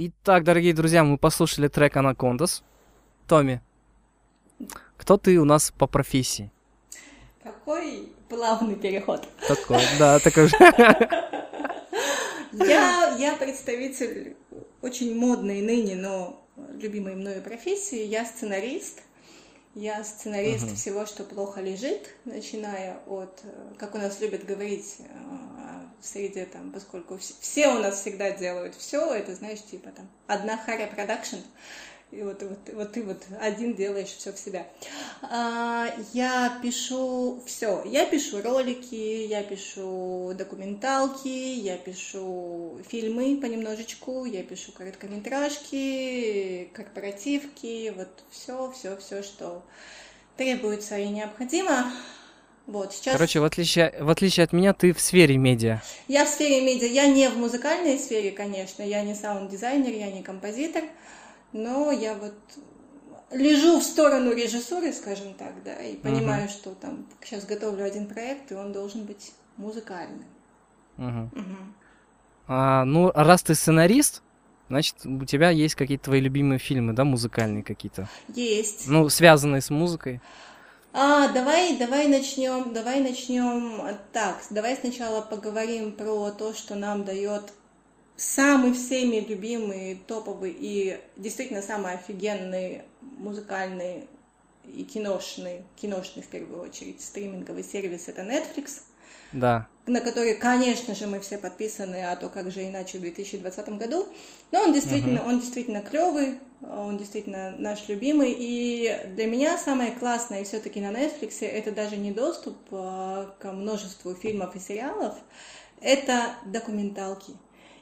Итак, дорогие друзья, мы послушали трек Анакондас. Томми, кто ты у нас по профессии? Какой плавный переход. Такой, да, такой же. Я, я представитель очень модной ныне, но любимой мною профессии. Я сценарист. Я сценарист всего, что плохо лежит, начиная от, э, как у нас любят говорить э, в среде, там, поскольку вс- все у нас всегда делают все, это, знаешь, типа там, одна харя продакшн, и вот, вот, вот ты вот один делаешь все в себя. А, я пишу все. Я пишу ролики, я пишу документалки, я пишу фильмы понемножечку, я пишу короткометражки, корпоративки, вот все, все, все, что требуется и необходимо. Вот, сейчас Короче, в отличие, в отличие от меня, ты в сфере медиа. я в сфере медиа, я не в музыкальной сфере, конечно, я не саунд-дизайнер, я не композитор, но я вот лежу в сторону режиссуры, скажем так, да, и понимаю, что там сейчас готовлю один проект, и он должен быть музыкальным. Мгм. А, ну, раз ты сценарист, значит, у тебя есть какие-то твои любимые фильмы, да, музыкальные какие-то? Есть. Ну, связанные с музыкой. А, давай, давай начнем, давай начнем так. Давай сначала поговорим про то, что нам дает самый всеми любимый, топовый и действительно самый офигенный музыкальный и киношный, киношный в первую очередь, стриминговый сервис это Netflix, Да. на который, конечно же, мы все подписаны, а то как же иначе в 2020 году. Но он действительно, он действительно клевый, он действительно наш любимый. И для меня самое классное все-таки на Netflix это даже не доступ а, к множеству фильмов и сериалов, это документалки.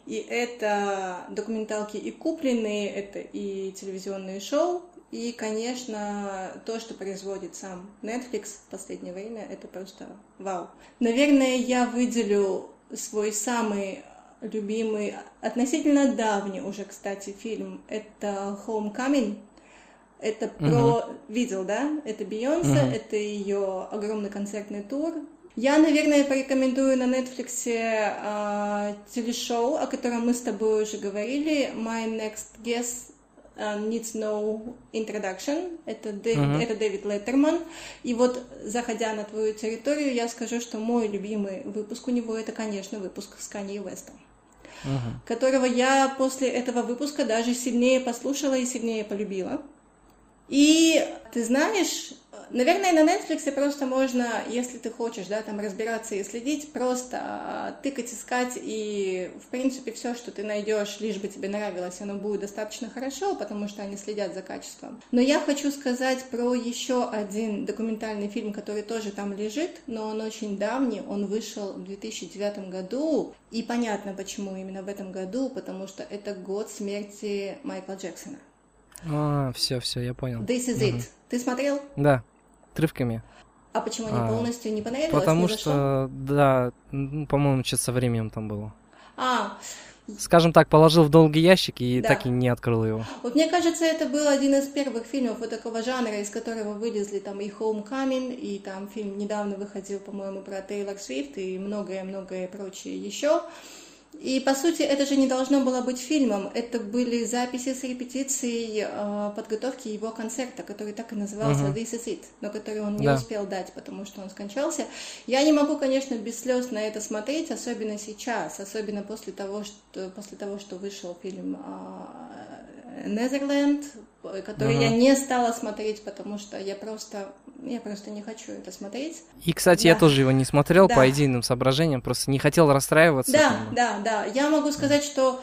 И это документалки и купленные, это и телевизионные шоу, и, конечно, то, что производит сам Netflix в последнее время, это просто вау. Наверное, я выделю свой самый любимый, относительно давний уже, кстати, фильм. Это Homecoming. Это про... Мгм. Видел, да? Это Бейонсе, Мгм. это ее огромный концертный тур. Я, наверное, порекомендую на Netflix а, телешоу, о котором мы с тобой уже говорили. My Next Guest Needs No Introduction. Это, Дэвид, Мгм. это Дэвид Леттерман. И вот, заходя на твою территорию, я скажу, что мой любимый выпуск у него это, конечно, выпуск с Канье Вестом Мгм. которого я после этого выпуска даже сильнее послушала и сильнее полюбила. И ты знаешь, наверное, на Netflix просто можно, если ты хочешь, да, там разбираться и следить, просто а, тыкать, искать, и, в принципе, все, что ты найдешь, лишь бы тебе нравилось, оно будет достаточно хорошо, потому что они следят за качеством. Но я хочу сказать про еще один документальный фильм, который тоже там лежит, но он очень давний, он вышел в 2009 году, и понятно, почему именно в этом году, потому что это год смерти Майкла Джексона. А, все, все, я понял. This is it. Ты смотрел? Да, отрывками. А почему не А, полностью не понравилось? Потому что, да, ну, по-моему, что-то со временем там было. А, Скажем так, положил в долгий ящик и Да. так и не открыл его. вот мне кажется, это был один из первых фильмов вот такого жанра, из которого вылезли там и Homecoming, и там фильм недавно выходил, по-моему, про Тейлор Свифт и многое-многое прочее еще. И, по сути, это же не должно было быть фильмом. Это были записи с репетицией э, подготовки его концерта, который так и назывался Мгм. This is it, но который он не Да. успел дать, потому что он скончался. Я не могу, конечно, без слез на это смотреть, особенно сейчас, особенно после того, что, после того, что вышел фильм Незерленд, который Ага. я не стала смотреть, потому что я просто, я просто не хочу это смотреть. И, кстати, я Да. тоже его не смотрел Да. по идейным соображениям, просто не хотел расстраиваться. Да, бы. да, да. Я могу сказать, что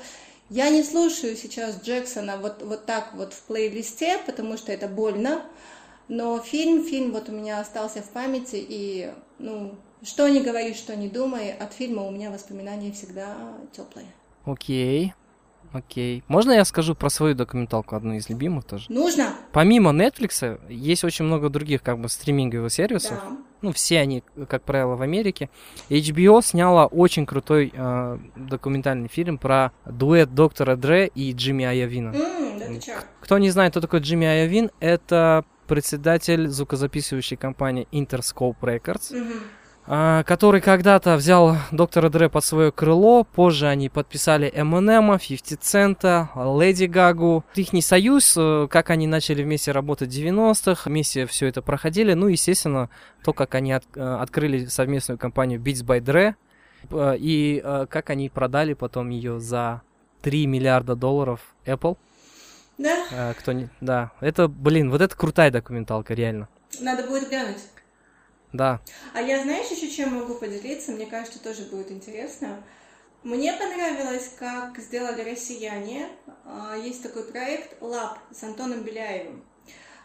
я не слушаю сейчас Джексона вот, вот так вот в плейлисте, потому что это больно. Но фильм, фильм вот у меня остался в памяти, и, ну, что ни говори, что ни думай, от фильма у меня воспоминания всегда теплые. Окей, окей. Можно я скажу про свою документалку, одну из любимых тоже? Нужно? Помимо Netflix, есть очень много других как бы стриминговых сервисов. Да. Ну, все они, как правило, в Америке. HBO сняла очень крутой э, документальный фильм про дуэт доктора Дре и Джимми Айовина. М, да? Кто не знает, кто такой Джимми Айовин, это председатель звукозаписывающей компании Interscope Records, Мгм. А, который когда-то взял доктора Дре под свое крыло, позже они подписали Eminem, 50 Цента, Леди Гагу. Ихний союз, э, как они начали вместе работать в 90-х, вместе все это проходили, ну, естественно, то, как они от- э, открыли совместную компанию Beats by Dre, и э, как они продали потом ее за 3 миллиарда долларов Apple. Да, кто не... Да, это, блин, вот это крутая документалка, реально. надо будет глянуть. Да. А я, знаешь, еще чем могу поделиться? Мне кажется, тоже будет интересно. Мне понравилось, как сделали россияне. А, Есть такой проект «Лаб» с Антоном Беляевым.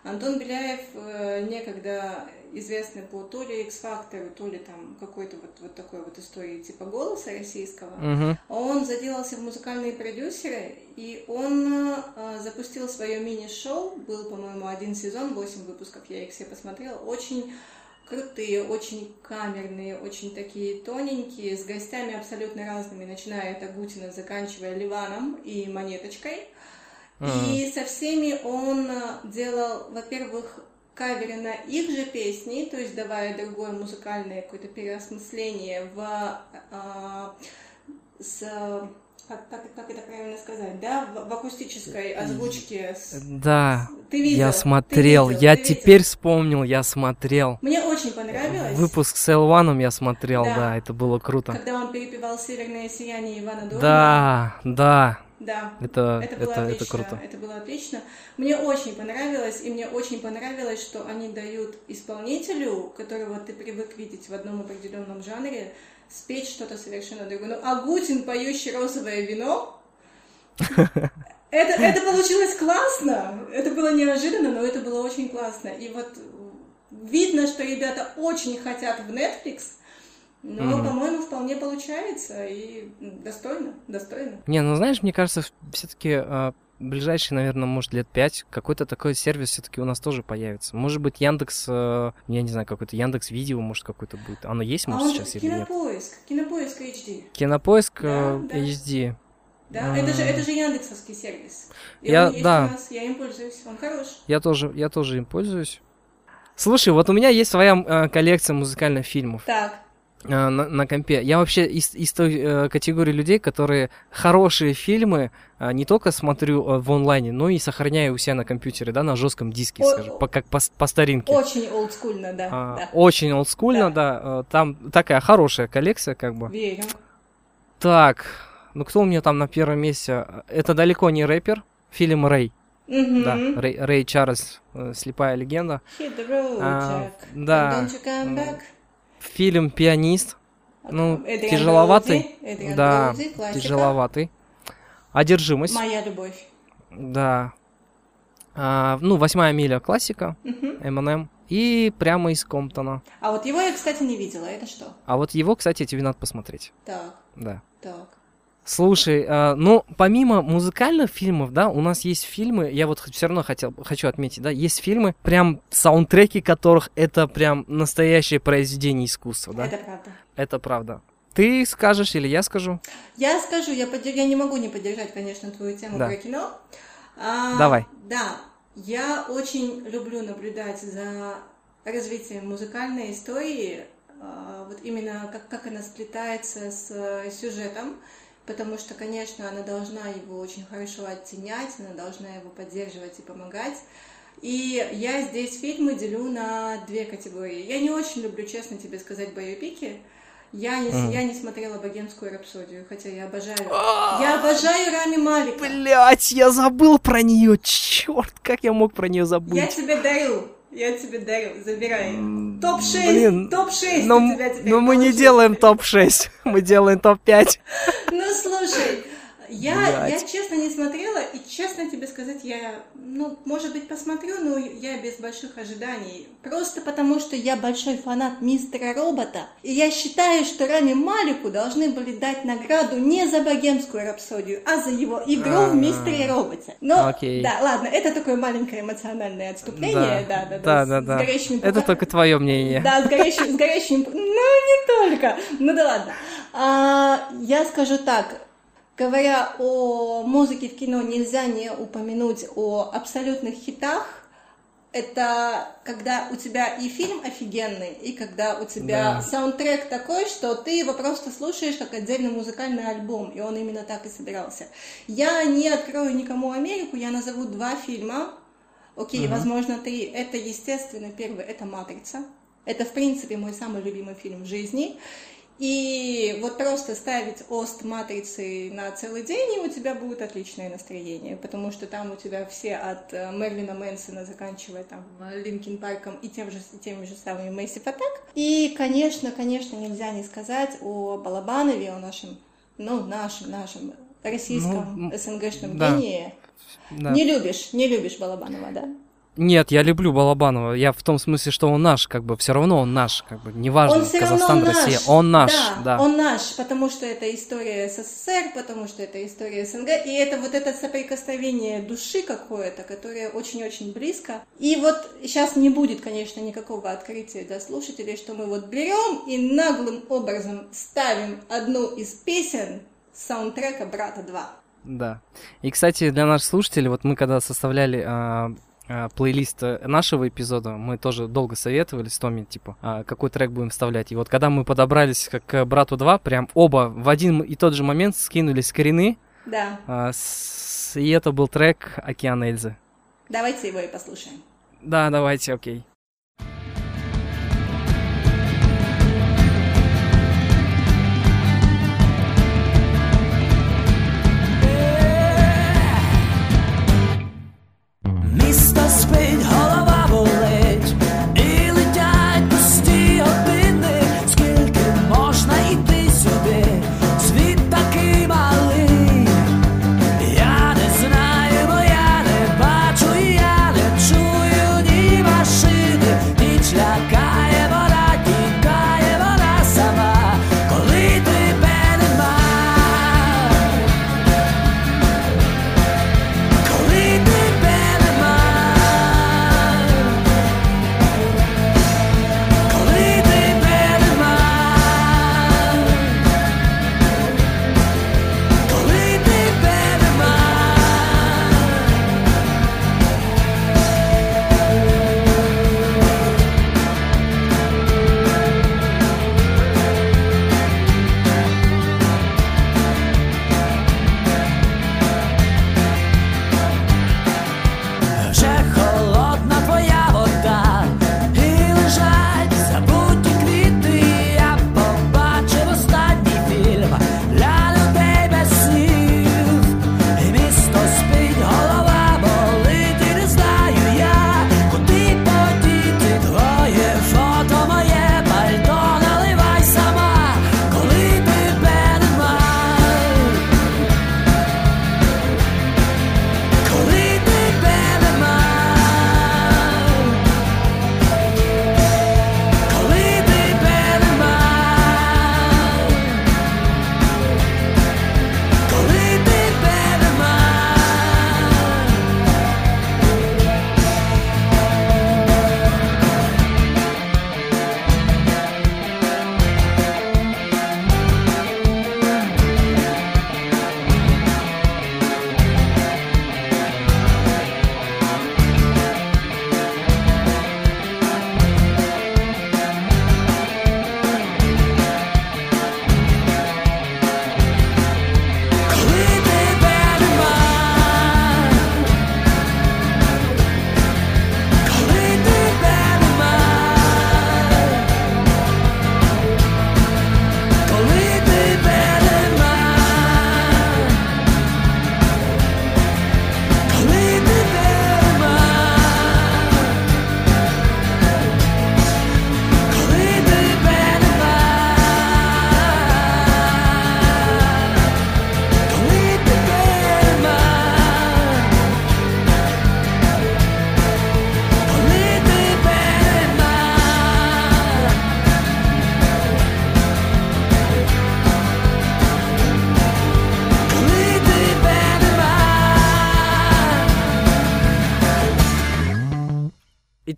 Антон Беляев э, некогда известный по то ли X-Factor, то ли там какой-то вот, вот такой вот истории типа «Голоса» российского. Мгм. Он заделался в музыкальные продюсеры, и он э, запустил свое мини-шоу. Был, по-моему, один сезон, 8 выпусков, я их все посмотрела. Очень крутые, очень камерные, очень такие тоненькие, с гостями абсолютно разными, начиная от Агутина, заканчивая Ливаном и Монеточкой. И со всеми он э, делал, во-первых, каверы на их же песни, то есть давая другое музыкальное какое-то переосмысление в, а, с, как, как- как это правильно сказать, да, в, в акустической озвучке. с- Да, Ты видел? я ты смотрел, видел, я ты видел. теперь вспомнил, я смотрел. Мне очень понравилось. Выпуск с L1 я смотрел, Да. да, это было круто. Когда он перепевал «Северное сияние» Ивана Дорна. Да, да, Да. это, Это это, было это, отлично. круто. Это было отлично. Мне очень понравилось, и мне очень понравилось, что они дают исполнителю, которого ты привык видеть в одном определенном жанре, спеть что-то совершенно другое. Ну, Агутин, поющий розовое вино, это, это получилось классно. Это было неожиданно, но это было очень классно. И вот видно, что ребята очень хотят в Netflix, Но, Мгм. по-моему, вполне получается и достойно, достойно. Не, ну знаешь, мне кажется, все-таки ближайшие, наверное, может, лет пять какой-то такой сервис все-таки у нас тоже появится. Может быть, Яндекс, э, я не знаю, какой-то Яндекс Видео, может, какой-то будет. Оно есть, а может, он сейчас или нет? кинопоиск, кинопоиск HD. Кинопоиск Да, э, да. HD. Да, М. это же, это же Яндексовский сервис. И Я- да. нас, я им пользуюсь, он хорош. Я тоже, я тоже им пользуюсь. Слушай, вот у меня есть своя э, коллекция музыкальных фильмов Так, на, на компе. Я вообще из, из той э, категории людей, которые хорошие фильмы э, не только смотрю э, в онлайне, но и сохраняю у себя на компьютере, да, на жестком диске, О- скажем, по, как по, по старинке. очень олдскульно, да, А, да. Очень олдскульно, да. э, Там такая хорошая коллекция, как бы. Верю. Так, ну кто у меня там на первом месте? Это далеко не рэпер, фильм Рэй. Мгм. Да, Рэй, Рэй Чарльз, э, слепая легенда. Hit the road, А, Jack. да, Don't you come back? Фильм Пианист. Ну, Эдриан тяжеловатый. Эдриан да, классика. тяжеловатый. Одержимость. Моя любовь. Да. А, ну, восьмая миля классика. Eminem. И прямо из Комптона. А вот его я, кстати, не видела. Это что? А вот его, кстати, тебе надо посмотреть. Так, Да. так. Слушай, а, ну, помимо музыкальных фильмов, да, у нас есть фильмы, я вот все равно хотел, хочу отметить, да, есть фильмы, прям саундтреки которых это прям настоящее произведение искусства, да, Это правда. это правда. Ты скажешь или я скажу? Я скажу, я, поддер- я не могу не поддержать, конечно, твою тему Да. про кино. А, Давай. Да, я очень люблю наблюдать за развитием музыкальной истории, а, вот именно как, как она сплетается с э, сюжетом, потому что, конечно, она должна его очень хорошо оттенять, она должна его поддерживать и помогать. И я здесь фильмы делю на две категории. Я не очень люблю, честно тебе сказать, боевики. Я не, Мгм. я не смотрела «Богемскую рапсодию», хотя я обожаю. Я обожаю Рами Малика. Блять, я забыл про нее, черт, как я мог про нее забыть? Я тебе дарю. Я тебе дарю. Забирай. Топ-6. Блин, Топ-6 Но, у тебя теперь но мы не делаем топ-6, <laughs> мы делаем топ-5. Ну, слушай, я, я честно не смотрела, и честно тебе сказать, я, ну, может быть, посмотрю, но я без больших ожиданий. Просто потому, что я большой фанат Мистера Робота, и я считаю, что Рами Малику должны были дать награду не за богемскую рапсодию, а за его игру А, в Мистере Роботе. Но, окей. да, ладно, это такое маленькое эмоциональное отступление, да, да, да, с- да, с да. горящими Это пупа- только твое мнение. да, с горящим, с горящим, ну не только, ну да ладно. А, я скажу так, говоря о музыке в кино, нельзя не упомянуть о абсолютных хитах. Это когда у тебя и фильм офигенный, и когда у тебя Да. саундтрек такой, что ты его просто слушаешь как отдельный музыкальный альбом, и он именно так и собирался. Я не открою никому Америку, я назову два фильма, Окей, возможно, три. Это, естественно, первый, это «Матрица». Это, в принципе, мой самый любимый фильм в жизни. И вот просто ставить ост матрицы на целый день, и у тебя будет отличное настроение, потому что там у тебя все от э, Мерлина Мэнсона, заканчивая там Линкин Парком и тем же, теми же самыми Massive Attack. И, конечно, конечно, нельзя не сказать о Балабанове, о нашем, ну, нашем, нашем российском Ну, СНГшном да. гении. Да. Не любишь, не любишь Балабанова, да? Нет, я люблю Балабанова. Я в том смысле, что он наш, как бы, все равно он наш, как бы, неважно, Он все равно Казахстан, наш. Россия. Он наш, да. Он наш, потому что это история СССР, потому что это история СНГ, и это вот это соприкосновение души какое-то, которое очень-очень близко. И вот сейчас не будет, конечно, никакого открытия для слушателей, что мы вот берем и наглым образом ставим одну из песен саундтрека «Брата 2». Да. И, кстати, для наших слушателей, вот мы когда составляли а, плейлист э, нашего эпизода, мы тоже долго советовали с Томи, типа, а, какой трек будем вставлять. И вот когда мы подобрались как к «Брату 2», прям оба в один и тот же момент скинули скрины, Да, а, и это был трек «Океан Эльзы». давайте его и послушаем. Да, давайте, окей.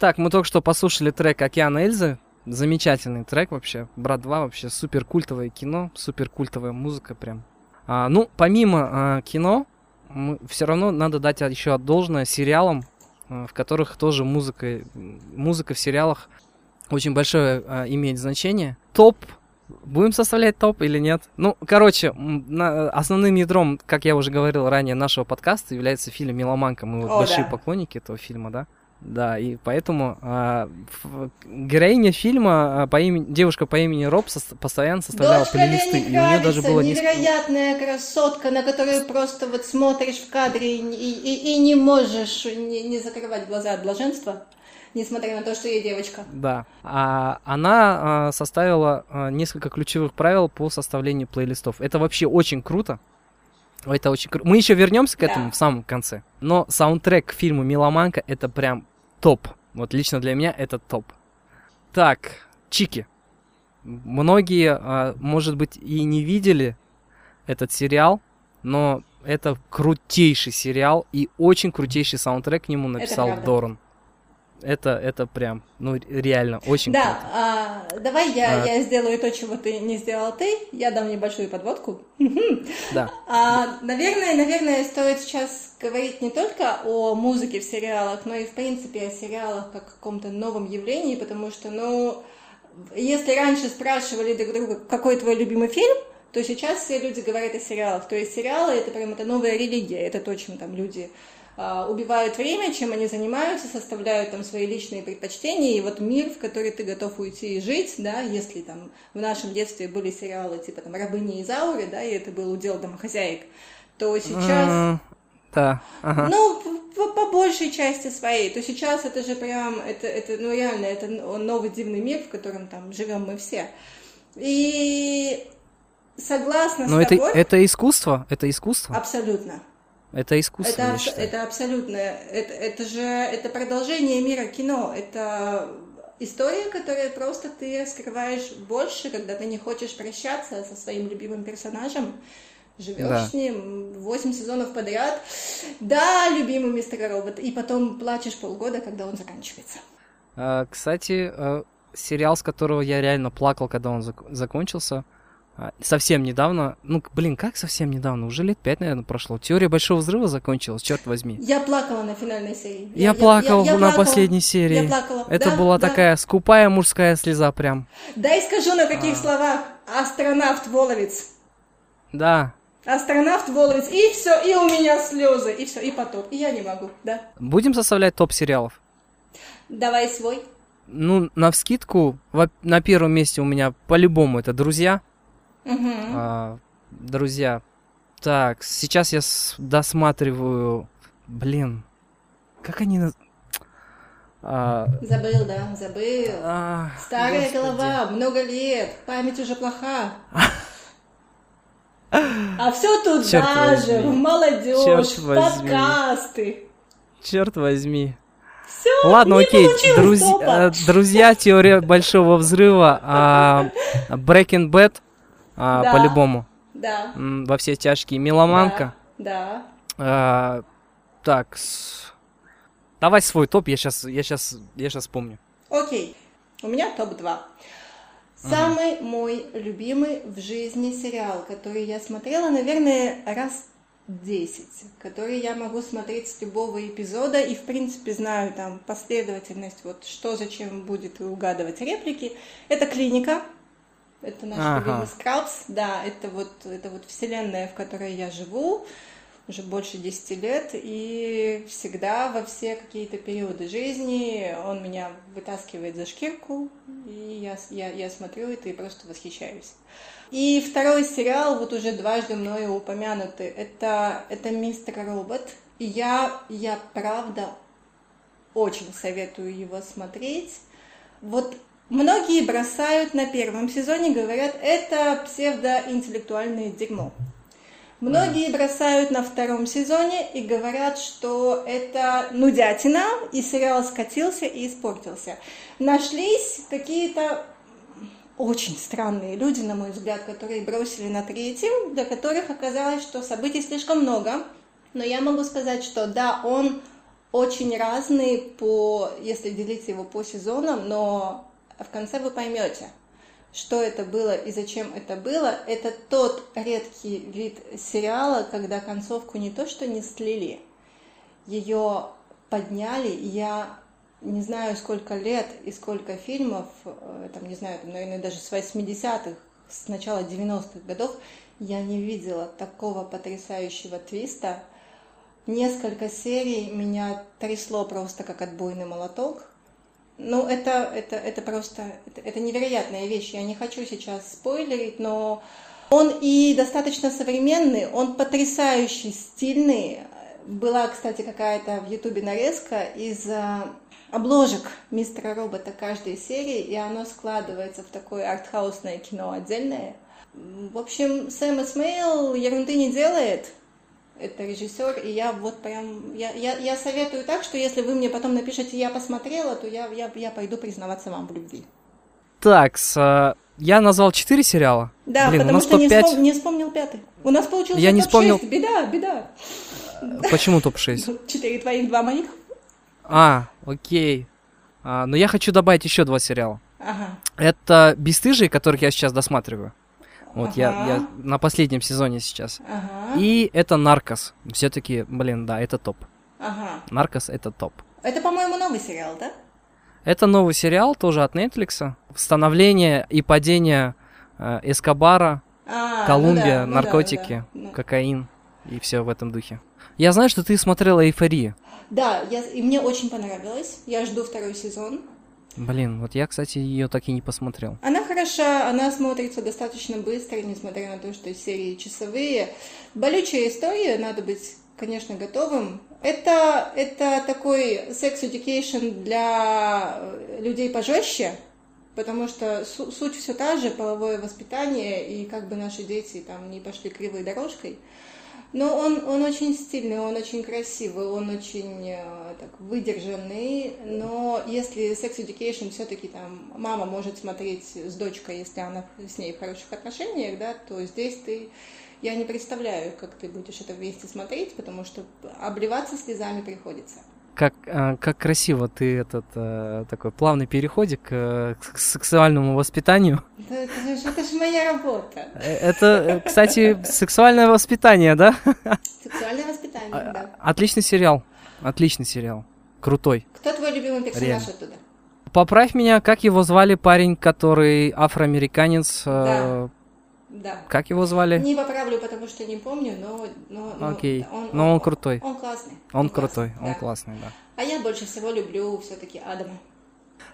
Итак, мы только что послушали трек «Океан Эльзы». Замечательный трек вообще. «Брат 2» вообще супер культовое кино, супер культовая музыка прям. А, ну, помимо а, кино, все равно надо дать еще должное сериалам, а, в которых тоже музыка, музыка в сериалах очень большое а, имеет значение. Топ Будем составлять топ или нет? Ну, короче, на, основным ядром, как я уже говорил ранее, нашего подкаста является фильм «Меломанка». Мы вот О, большие да. поклонники этого фильма, да? Да, и поэтому ф- героиня фильма, а, по имени, девушка по имени Роб, сос- постоянно составляла Дочка плейлисты, и у нее даже было несколько... невероятная красотка, на которую просто вот смотришь в кадре и, и- и- и не можешь не, не закрывать глаза от блаженства, несмотря на то, что я девочка. Да. А, она а, составила а, несколько ключевых правил по составлению плейлистов. Это вообще очень круто. Это очень круто. Мы еще вернемся к этому Да. в самом конце. Но саундтрек к фильму Миломанка это прям топ. Вот лично для меня это топ. Так, Чики. Многие, а, может быть, и не видели этот сериал, но это крутейший сериал и очень крутейший саундтрек к нему написал. Доран. Это, это прям, ну, реально, очень Да, круто. а, давай я, А. я сделаю то, чего ты не сделал ты. Я дам небольшую подводку. <laughs> Да. А, наверное, наверное, стоит сейчас говорить не только о музыке в сериалах, но и, в принципе, о сериалах как каком-то новом явлении, потому что, ну, если раньше спрашивали друг друга, какой твой любимый фильм, то сейчас все люди говорят о сериалах. То есть сериалы это прям это новая религия, это то, чем там люди убивают время, чем они занимаются, составляют там свои личные предпочтения, и вот мир, в который ты готов уйти и жить, да, если там в нашем детстве были сериалы типа там «Рабыни Изауры», да, и это был удел домохозяек, то сейчас... Да, ага. Ну, по, по большей части своей. То сейчас это же прям, это, это ну реально, это новый дивный мир, в котором там живем мы все. И согласна Но с это, тобой. это искусство, это искусство, Абсолютно. Это искусство, Это, абс- это абсолютно. Это, это же это продолжение мира кино. Это история, которую просто ты раскрываешь больше, когда ты не хочешь прощаться со своим любимым персонажем. Живешь Да. с ним 8 сезонов подряд. Да, любимый мистер Робот. И потом плачешь полгода, когда он заканчивается. А, Кстати, э, сериал, с которого я реально плакал, когда он зак- закончился, совсем недавно, ну, блин, как совсем недавно, уже лет пять, наверное, прошло. Теория Большого Взрыва закончилась, черт возьми. Я плакала на финальной серии. Я, плакал я на плакала. последней серии. Я плакала. Это Да, была да. такая скупая мужская слеза прям. Дай скажу на А. каких словах. Астронавт Воловец. Да. Астронавт Воловец, и все, и у меня слезы, и все, и потоп, и я не могу, да. Будем составлять топ сериалов? Давай свой. Ну, на вскидку, на первом месте у меня по-любому это «Друзья». Мгм. А, друзья. Так, сейчас я досматриваю. Блин. Как они А, Забыл, да, забыл. а, Старая господи. голова, много лет, память уже плоха. <laughs> А все тут Чёрт даже, возьми. молодежь, Чёрт в возьми. подкасты. Черт возьми. Все, Ладно, окей. Друз- э, Друзья, теория большого взрыва. а, Breaking Bad. А, Да. По-любому. Да. Во все тяжкие. Меломанка. Да. А, так. с- Давай свой топ, я сейчас, я сейчас, я сейчас помню. Окей, у меня топ-2. Самый мой любимый в жизни сериал, который я смотрела, наверное, раз 10, который я могу смотреть с любого эпизода и, в принципе, знаю там последовательность, вот что зачем будет и угадывать реплики. Это «Клиника», это наш Ага. любимый Скрабс, да, это вот, это вот вселенная, в которой я живу уже больше 10 лет, и всегда во все какие-то периоды жизни он меня вытаскивает за шкирку, и я, я, я смотрю это и просто восхищаюсь. И второй сериал, вот уже дважды мною упомянутый, это, это «Мистер Робот». И я, я правда очень советую его смотреть. Вот многие бросают на первом сезоне, говорят, это псевдоинтеллектуальное дерьмо. Многие бросают на втором сезоне и говорят, что это нудятина, и сериал скатился и испортился. Нашлись какие-то очень странные люди, на мой взгляд, которые бросили на третьем, для которых оказалось, что событий слишком много. Но я могу сказать, что да, он очень разный по, если делить его по сезонам, но в конце вы поймете, что это было и зачем это было. Это тот редкий вид сериала, когда концовку не то что не слили, ее подняли. Я не знаю, сколько лет и сколько фильмов, э, там, не знаю, там, наверное, даже с 80-х, с начала 90-х годов, я не видела такого потрясающего твиста. Несколько серий меня трясло просто как отбойный молоток. Ну, это, это, это просто, это, это невероятная вещь. Я не хочу сейчас спойлерить, но он и достаточно современный, он потрясающий, стильный. Была, кстати, какая-то в Ютубе нарезка из а, обложек мистера робота каждой серии, и оно складывается в такое артхаусное кино отдельное. В общем, Сэм Эсмейл ерунды не делает, это режиссер, и я вот прям, я, я, я советую так, что если вы мне потом напишете «я посмотрела», то я, я, я пойду признаваться вам в любви. Так, с, э, я назвал 4 сериала. Да, Блин, у потому нас что не, топ-5. вспом- не вспомнил пятый. У нас получился Я не топ-6. вспомнил. Беда, беда. Почему топ-6? <laughs> Четыре твоих, два моих. А, окей. А, но я хочу добавить еще два сериала. Ага. Это «Бесстыжие», которых я сейчас досматриваю. Вот я, Ага. я на последнем сезоне сейчас. Ага. И это «Наркос». Все-таки, блин, да, это топ. Ага. «Наркос» — это топ. Это, по-моему, новый сериал, да? Это новый сериал, тоже от Netflix. Становление и падение э, Эскобара, А, ну Колумбия, да, ну да, наркотики, ну да. Ну. кокаин и все в этом духе. Я знаю, что ты смотрела «Эйфорию». Да, я, и мне очень понравилось. Я жду второй сезон. Блин, вот я, кстати, ее так и не посмотрел. Она хороша, она смотрится достаточно быстро, несмотря на то, что серии часовые. Болючая история, надо быть, конечно, готовым. Это, это такой education для э, людей пожестче, потому что су- суть все та же, половое воспитание, и как бы наши дети там не пошли кривой дорожкой. Но он, он очень стильный, он очень красивый, он очень э, так, выдержанный. Но если Sex Education все-таки там мама может смотреть с дочкой, если она с ней в хороших отношениях, да, то здесь ты я не представляю, как ты будешь это вместе смотреть, потому что обливаться слезами приходится. Как, э, как красиво ты этот э, такой плавный переходик э, к сексуальному воспитанию. Это, это, же, это же моя работа. Э, Это, кстати, сексуальное воспитание, да? Сексуальное воспитание, А, да. Отличный сериал. Отличный сериал. Крутой. Кто твой любимый персонаж Реально. оттуда? Поправь меня, как его звали парень, который афроамериканец? э, Да. Как его звали? Не поправлю, потому что не помню, но... но, но Окей. да, Но он крутой. Он классный. Он крутой, классный, он да. классный, да. А я больше всего люблю все-таки Адама.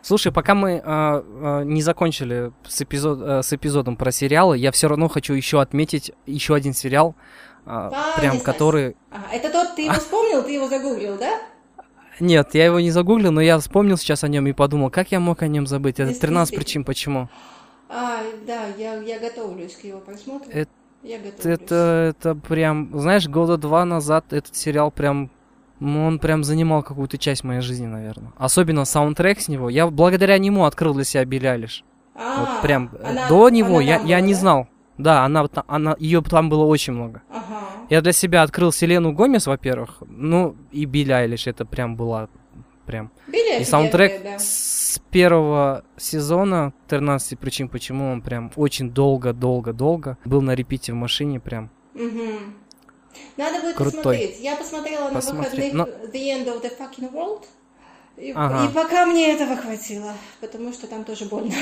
Слушай, пока мы э, э, не закончили с, эпизод, э, с эпизодом про сериалы, я все равно хочу еще отметить еще один сериал, э, прям который... Ага, это тот, ты его вспомнил, ты его загуглил, да? Нет, я его не загуглил, но я вспомнил сейчас о нем и подумал, как я мог о нем забыть? Это Дес- 13 действительно. причин почему. А, да, я, я готовлюсь к его просмотру. Это- я готовлюсь. Это, это прям, знаешь, года два назад этот сериал прям, ну, он прям занимал какую-то часть моей жизни, наверное. Особенно саундтрек с него. Я благодаря нему открыл для себя Билли Айлиш. А, вот прям э, она- до него она я, там я была, не знал. Да, она, она, ее там было очень много. Ага. Я для себя открыл Селену Гомес, во-первых, ну и Билли Айлиш, это прям была прям. Билли И саундтрек да. с первого сезона 13 причин, почему он прям очень долго-долго-долго был на репите в машине прям. Мгм. Надо будет Крутой. посмотреть. Я посмотрела Посмотри, на выходных но- The End of the Fucking World. И, Ага. и пока мне этого хватило, потому что там тоже больно.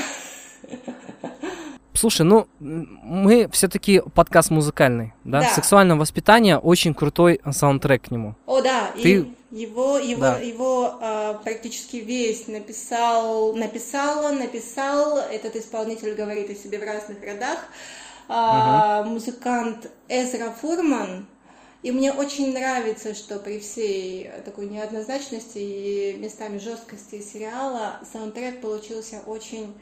<laughs> Слушай, ну мы все-таки подкаст музыкальный, да? Да. Сексуальное воспитание, очень крутой саундтрек к нему. О, да, и Ты- его, его, Да. его а, практически весь написал, написала, написал, этот исполнитель говорит о себе в разных родах, а, музыкант Эзра Фурман. И мне очень нравится, что при всей такой неоднозначности и местами жесткости сериала саундтрек получился очень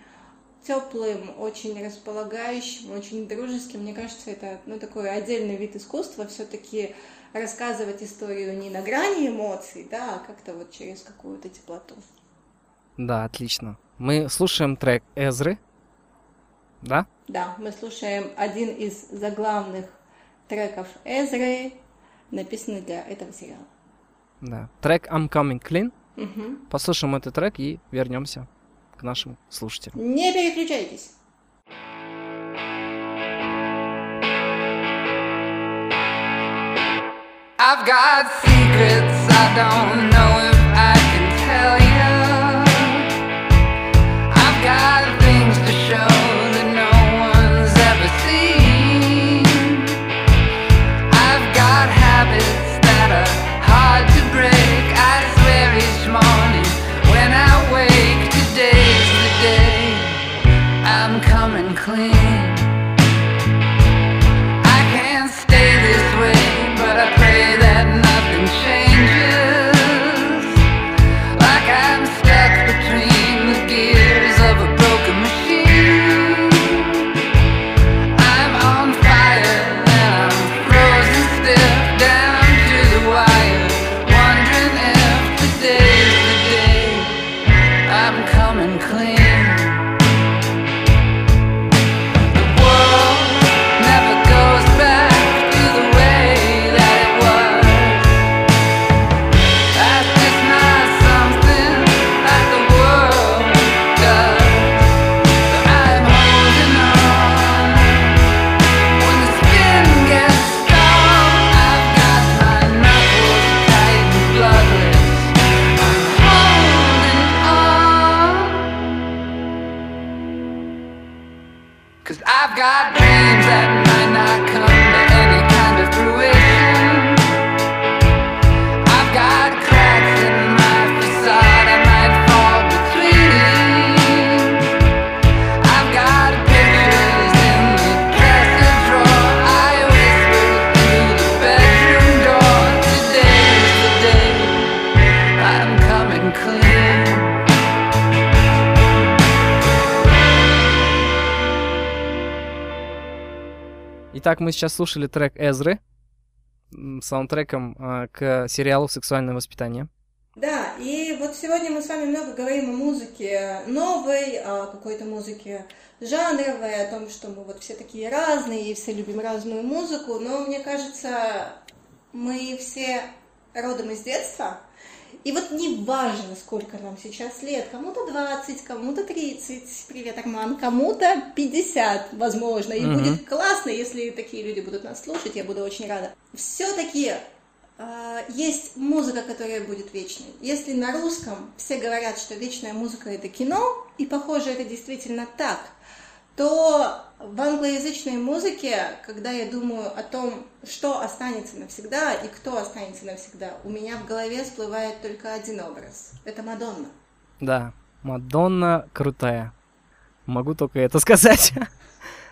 теплым, очень располагающим, очень дружеским. Мне кажется, это ну, такой отдельный вид искусства, все-таки рассказывать историю не на грани эмоций, да, а как-то вот через какую-то теплоту. Да, отлично. Мы слушаем трек Эзры, да? Да, мы слушаем один из заглавных треков Эзры, написанный для этого сериала. Да. Трек I'm Coming Clean. Мгм. Послушаем этот трек и вернемся к нашим слушателям. Не переключайтесь. I've got secrets I don't know сейчас слушали трек Эзры, саундтреком а, к сериалу «Сексуальное воспитание». Да, и вот сегодня мы с вами много говорим о музыке новой, о какой-то музыке жанровой, о том, что мы вот все такие разные и все любим разную музыку, но мне кажется, мы все родом из детства, и вот не важно, сколько нам сейчас лет, кому-то 20, кому-то 30, привет, Арман, кому-то 50, возможно, и Мгм. будет классно, если такие люди будут нас слушать, я буду очень рада. Все-таки есть музыка, которая будет вечной. Если на русском все говорят, что вечная музыка это кино, и похоже это действительно так, то в англоязычной музыке, когда я думаю о том, что останется навсегда и кто останется навсегда, у меня в голове всплывает только один образ. Это Мадонна. Да, Мадонна крутая. Могу только это сказать.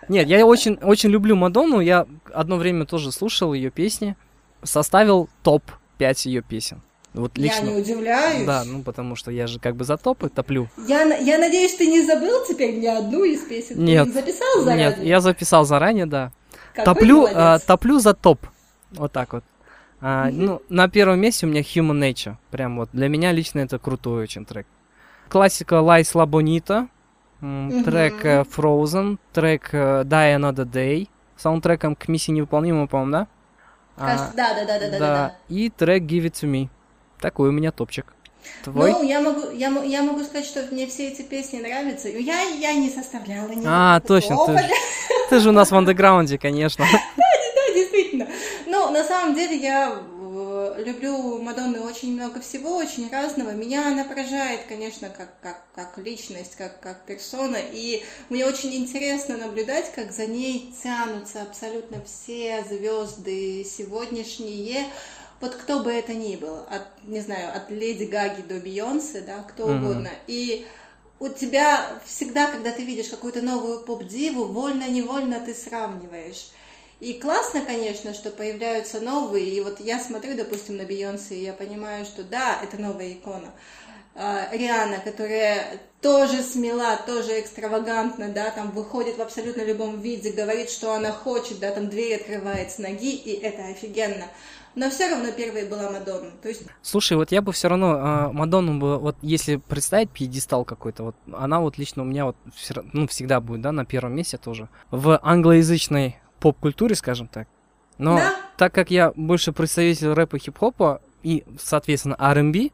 Нет, я очень, очень люблю Мадонну. Я одно время тоже слушал ее песни. Составил топ-5 ее песен. Вот лично. Я не удивляюсь. Да, ну потому что я же как бы за топы топлю. Я, я надеюсь, ты не забыл теперь ни одну из песен? Ты Нет. их записал заранее? Нет, я записал заранее, да. Какой топлю, а, топлю за топ. Вот так вот. А, ну, на первом месте у меня Human Nature. Прям вот для меня лично это крутой очень трек. Классика Bonita. м, Мгм. Трек э, Frozen. Трек э, Die Another Day. Саундтреком к миссии невыполнима, по-моему, да? А, Кажется, да, да, да, да, да, да. И трек Give It To Me. Такой у меня топчик. Твой? Ну, я могу, я, я могу сказать, что мне все эти песни нравятся. Я, я не составляла ни а, точно. Ты, Опа, ж- ты же у нас в андеграунде, конечно. <laughs> Да, действительно. Ну, на самом деле, я э, люблю Мадонны очень много всего, очень разного. Меня она поражает, конечно, как, как, как личность, как, как персона. И мне очень интересно наблюдать, как за ней тянутся абсолютно все звезды сегодняшние. Вот кто бы это ни был, от, не знаю, от Леди Гаги до Бейонсе, да, кто Мгм. угодно. И у тебя всегда, когда ты видишь какую-то новую поп-диву, вольно-невольно ты сравниваешь. И классно, конечно, что появляются новые. И вот я смотрю, допустим, на Бейонсе, и я понимаю, что да, это новая икона. А, Риана, которая тоже смела, тоже экстравагантна, да, там выходит в абсолютно любом виде, говорит, что она хочет, да, там дверь открывает с ноги, и это офигенно. Но все равно первой была Мадонна. То есть Слушай, вот я бы все равно а, Мадонну бы, вот если представить пьедестал какой-то, вот она вот лично у меня вот ра- ну, всегда будет, да, на первом месте тоже. В англоязычной поп-культуре, скажем так. Но Да. так как я больше представитель рэпа и хип-хопа, и, соответственно, R&B,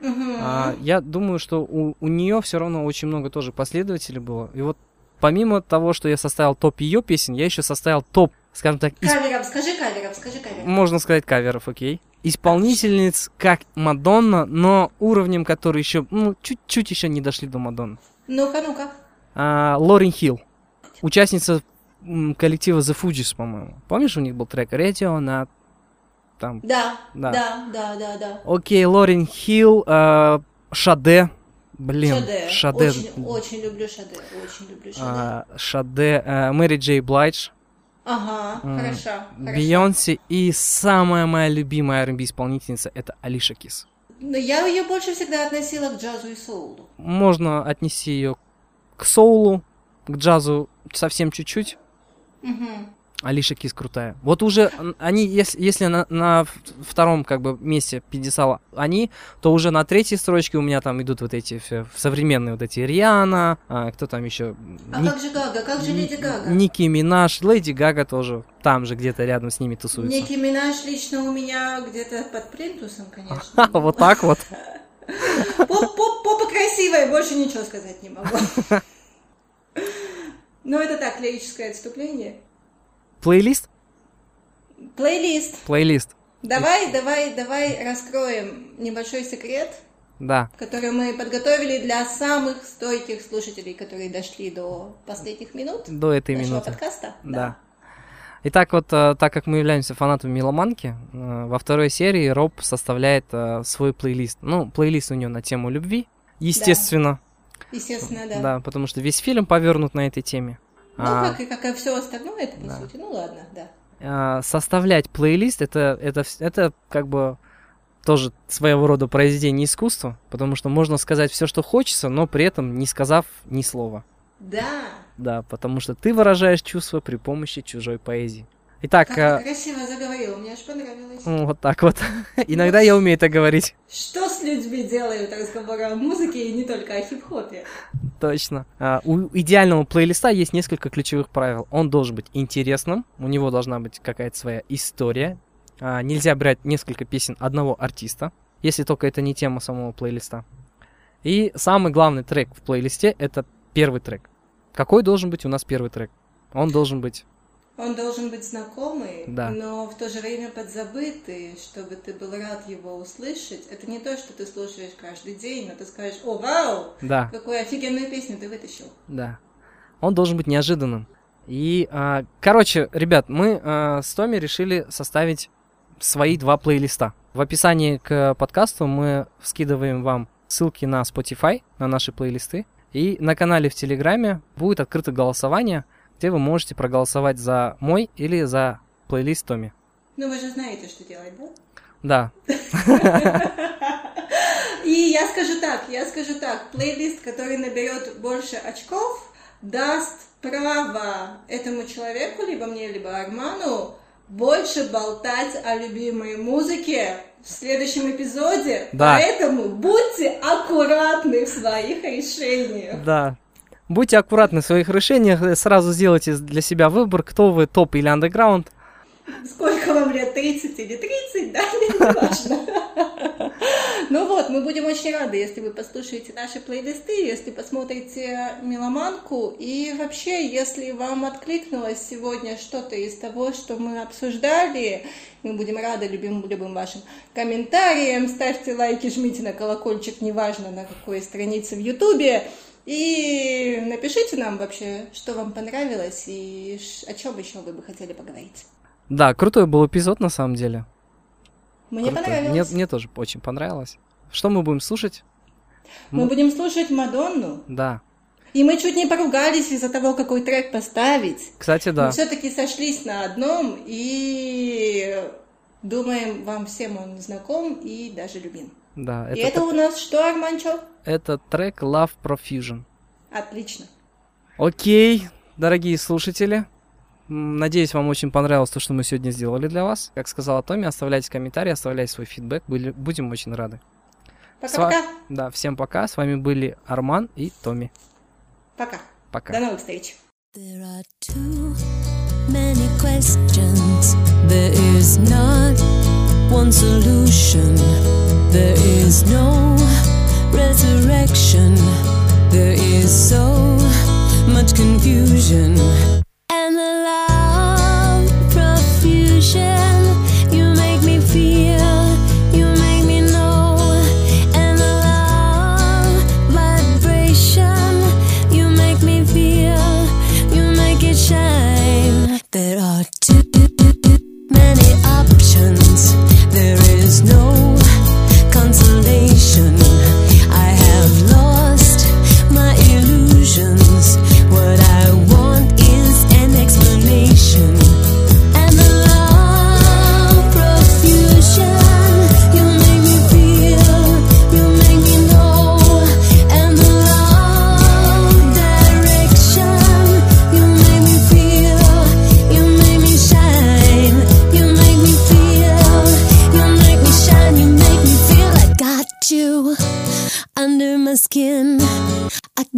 Мгм. а, я думаю, что у, у нее все равно очень много тоже последователей было. И вот помимо того, что я составил топ ее песен, я еще составил топ, скажем так, из- Каверов, скажи каверов, скажи каверов. можно сказать, каверов, окей. Исполнительниц, как Мадонна, но уровнем, который еще, ну, чуть-чуть еще не дошли до Мадонны. Ну-ка, ну-ка. А, Лорен Хилл, участница коллектива The Fugees, по-моему. Помнишь, у них был трек Radio на там. Да, Да. да, да, да, да. Окей, Лорен Хилл, а, Шаде, блин, Шаде. Шаде, Очень, очень люблю Шаде, очень люблю Шаде. а, Шаде, а, Мэри Джей Блайдж, Ага, хорошо, хорошо. Бейонсе и самая моя любимая R&B исполнительница это Алиша Кис. Но я ее больше всегда относила к джазу и соулу. Можно отнести ее к соулу, к джазу совсем чуть-чуть. Мгм. Алиша Кис крутая. Вот уже они, если, если на, на втором как бы месте пьедестала они, то уже на третьей строчке у меня там идут вот эти все современные вот эти Риана, а, кто там еще? А как же Гага, как же Леди Гага? Ники Минаж, Леди Гага тоже там же где-то рядом с ними тусуется. Ники Минаж лично у меня где-то под плинтусом, конечно. Ха, вот так вот. Поп- поп- Попа красивая, больше ничего сказать не могу. <laughs> Ну, это так, лирическое отступление. Плейлист? Плейлист. Плейлист. Давай, давай, давай раскроем небольшой секрет, Да. который мы подготовили для самых стойких слушателей, которые дошли до последних минут До этой нашего минуты. подкаста. Да. Итак, вот э, так как мы являемся фанатами Меломанки, э, во второй серии Роб составляет э, свой плейлист. Ну, плейлист у него на тему любви, естественно. Естественно, да. Да, потому что весь фильм повернут на этой теме. Ну, А, как и как и все остальное, это по да. сути. Ну, ладно, да. а, составлять плейлист это, это, это как бы тоже своего рода произведение искусства, потому что можно сказать все, что хочется, но при этом не сказав ни слова. Да. Да, потому что ты выражаешь чувства при помощи чужой поэзии. Итак, Как э, красиво заговорила, мне аж понравилось. вот так вот. <laughs> Иногда я умею это говорить. Что с людьми делают разговоры о музыке и не только о хип-хопе? Точно. А, у идеального плейлиста есть несколько ключевых правил. Он должен быть интересным, у него должна быть какая-то своя история. А, нельзя брать несколько песен одного артиста, если только это не тема самого плейлиста. И самый главный трек в плейлисте это первый трек. Какой должен быть у нас первый трек? Он должен быть Он должен быть знакомый, Да. но в то же время подзабытый, чтобы ты был рад его услышать. Это не то, что ты слушаешь каждый день, но ты скажешь, о, вау, Да, какую офигенную песню ты вытащил. да. Он должен быть неожиданным. И, а, короче, ребят, мы а, с Томи решили составить свои два плейлиста. В описании к подкасту мы скидываем вам ссылки на Spotify, на наши плейлисты. И на канале в Телеграме будет открыто голосование, где вы можете проголосовать за мой или за плейлист Томи. Ну, вы же знаете, что делать, да? Да, <laughs> И я скажу так, я скажу так, плейлист, который наберет больше очков, даст право этому человеку, либо мне, либо Арману, больше болтать о любимой музыке в следующем эпизоде. Да. Поэтому будьте аккуратны в своих решениях. да. Будьте аккуратны в своих решениях, э, сразу сделайте для себя выбор, кто вы, топ или андеграунд. Сколько вам лет, 30 или 30, да, <laughs> не важно. Ну вот, мы будем очень рады, если вы послушаете наши плейлисты, если посмотрите «Меломанку», и вообще, если вам откликнулось сегодня что-то из того, что мы обсуждали, мы будем рады любым, любым вашим комментариям, ставьте лайки, жмите на колокольчик, неважно на какой странице в Ютубе, и напишите нам вообще, что вам понравилось и о чем еще вы бы хотели поговорить. Да, крутой был эпизод на самом деле. Мне Крутой. понравилось. Мне, мне тоже очень понравилось. Что мы будем слушать? Мы М- будем слушать Мадонну. Да. И мы чуть не поругались из-за того, какой трек поставить. Кстати, да. Мы все-таки сошлись на одном и думаем, вам всем он знаком и даже любим. Да, и это, это у нас что, Арманчо? это трек Love Profusion. Отлично. Окей, дорогие слушатели. Надеюсь, вам очень понравилось то, что мы сегодня сделали для вас. Как сказала Томми, оставляйте комментарии, оставляйте свой фидбэк. Были- будем очень рады. Пока-пока. Да, всем пока. С вами были Арман и Томми. Пока. Пока. До новых встреч. There are too many questions. There is not one solution. There is no resurrection. There is so much confusion. And the love profusion. You make me feel, you make me know. And the love vibration. You make me feel, you make it shine. There are too many options. There is no consolation.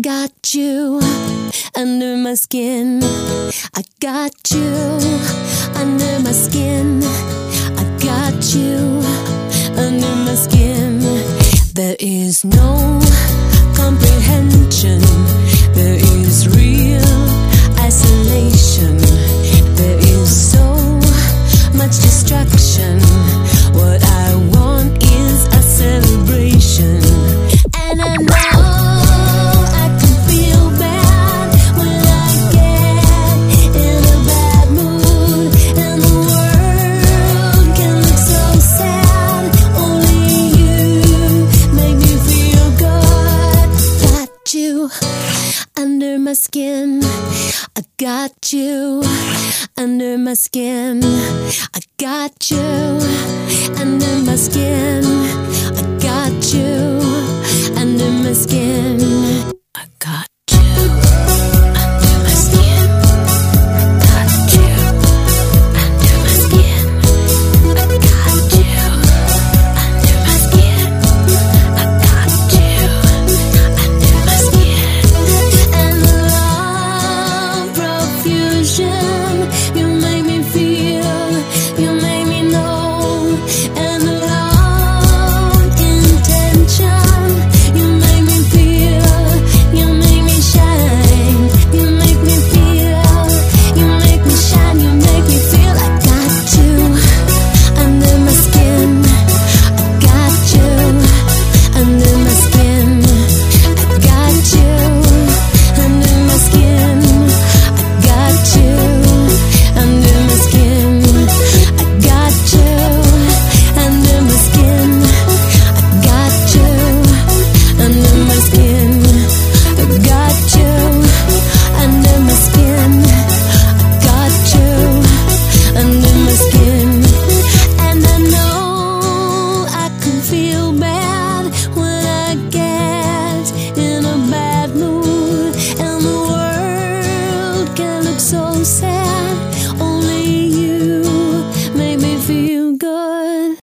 Got you under my skin. I got you under my skin. I got you under my skin. There is no comprehension. There is real isolation. There is so much destruction. skin. I got you under my skin. I got you under my skin. I got you under my skin. I got you.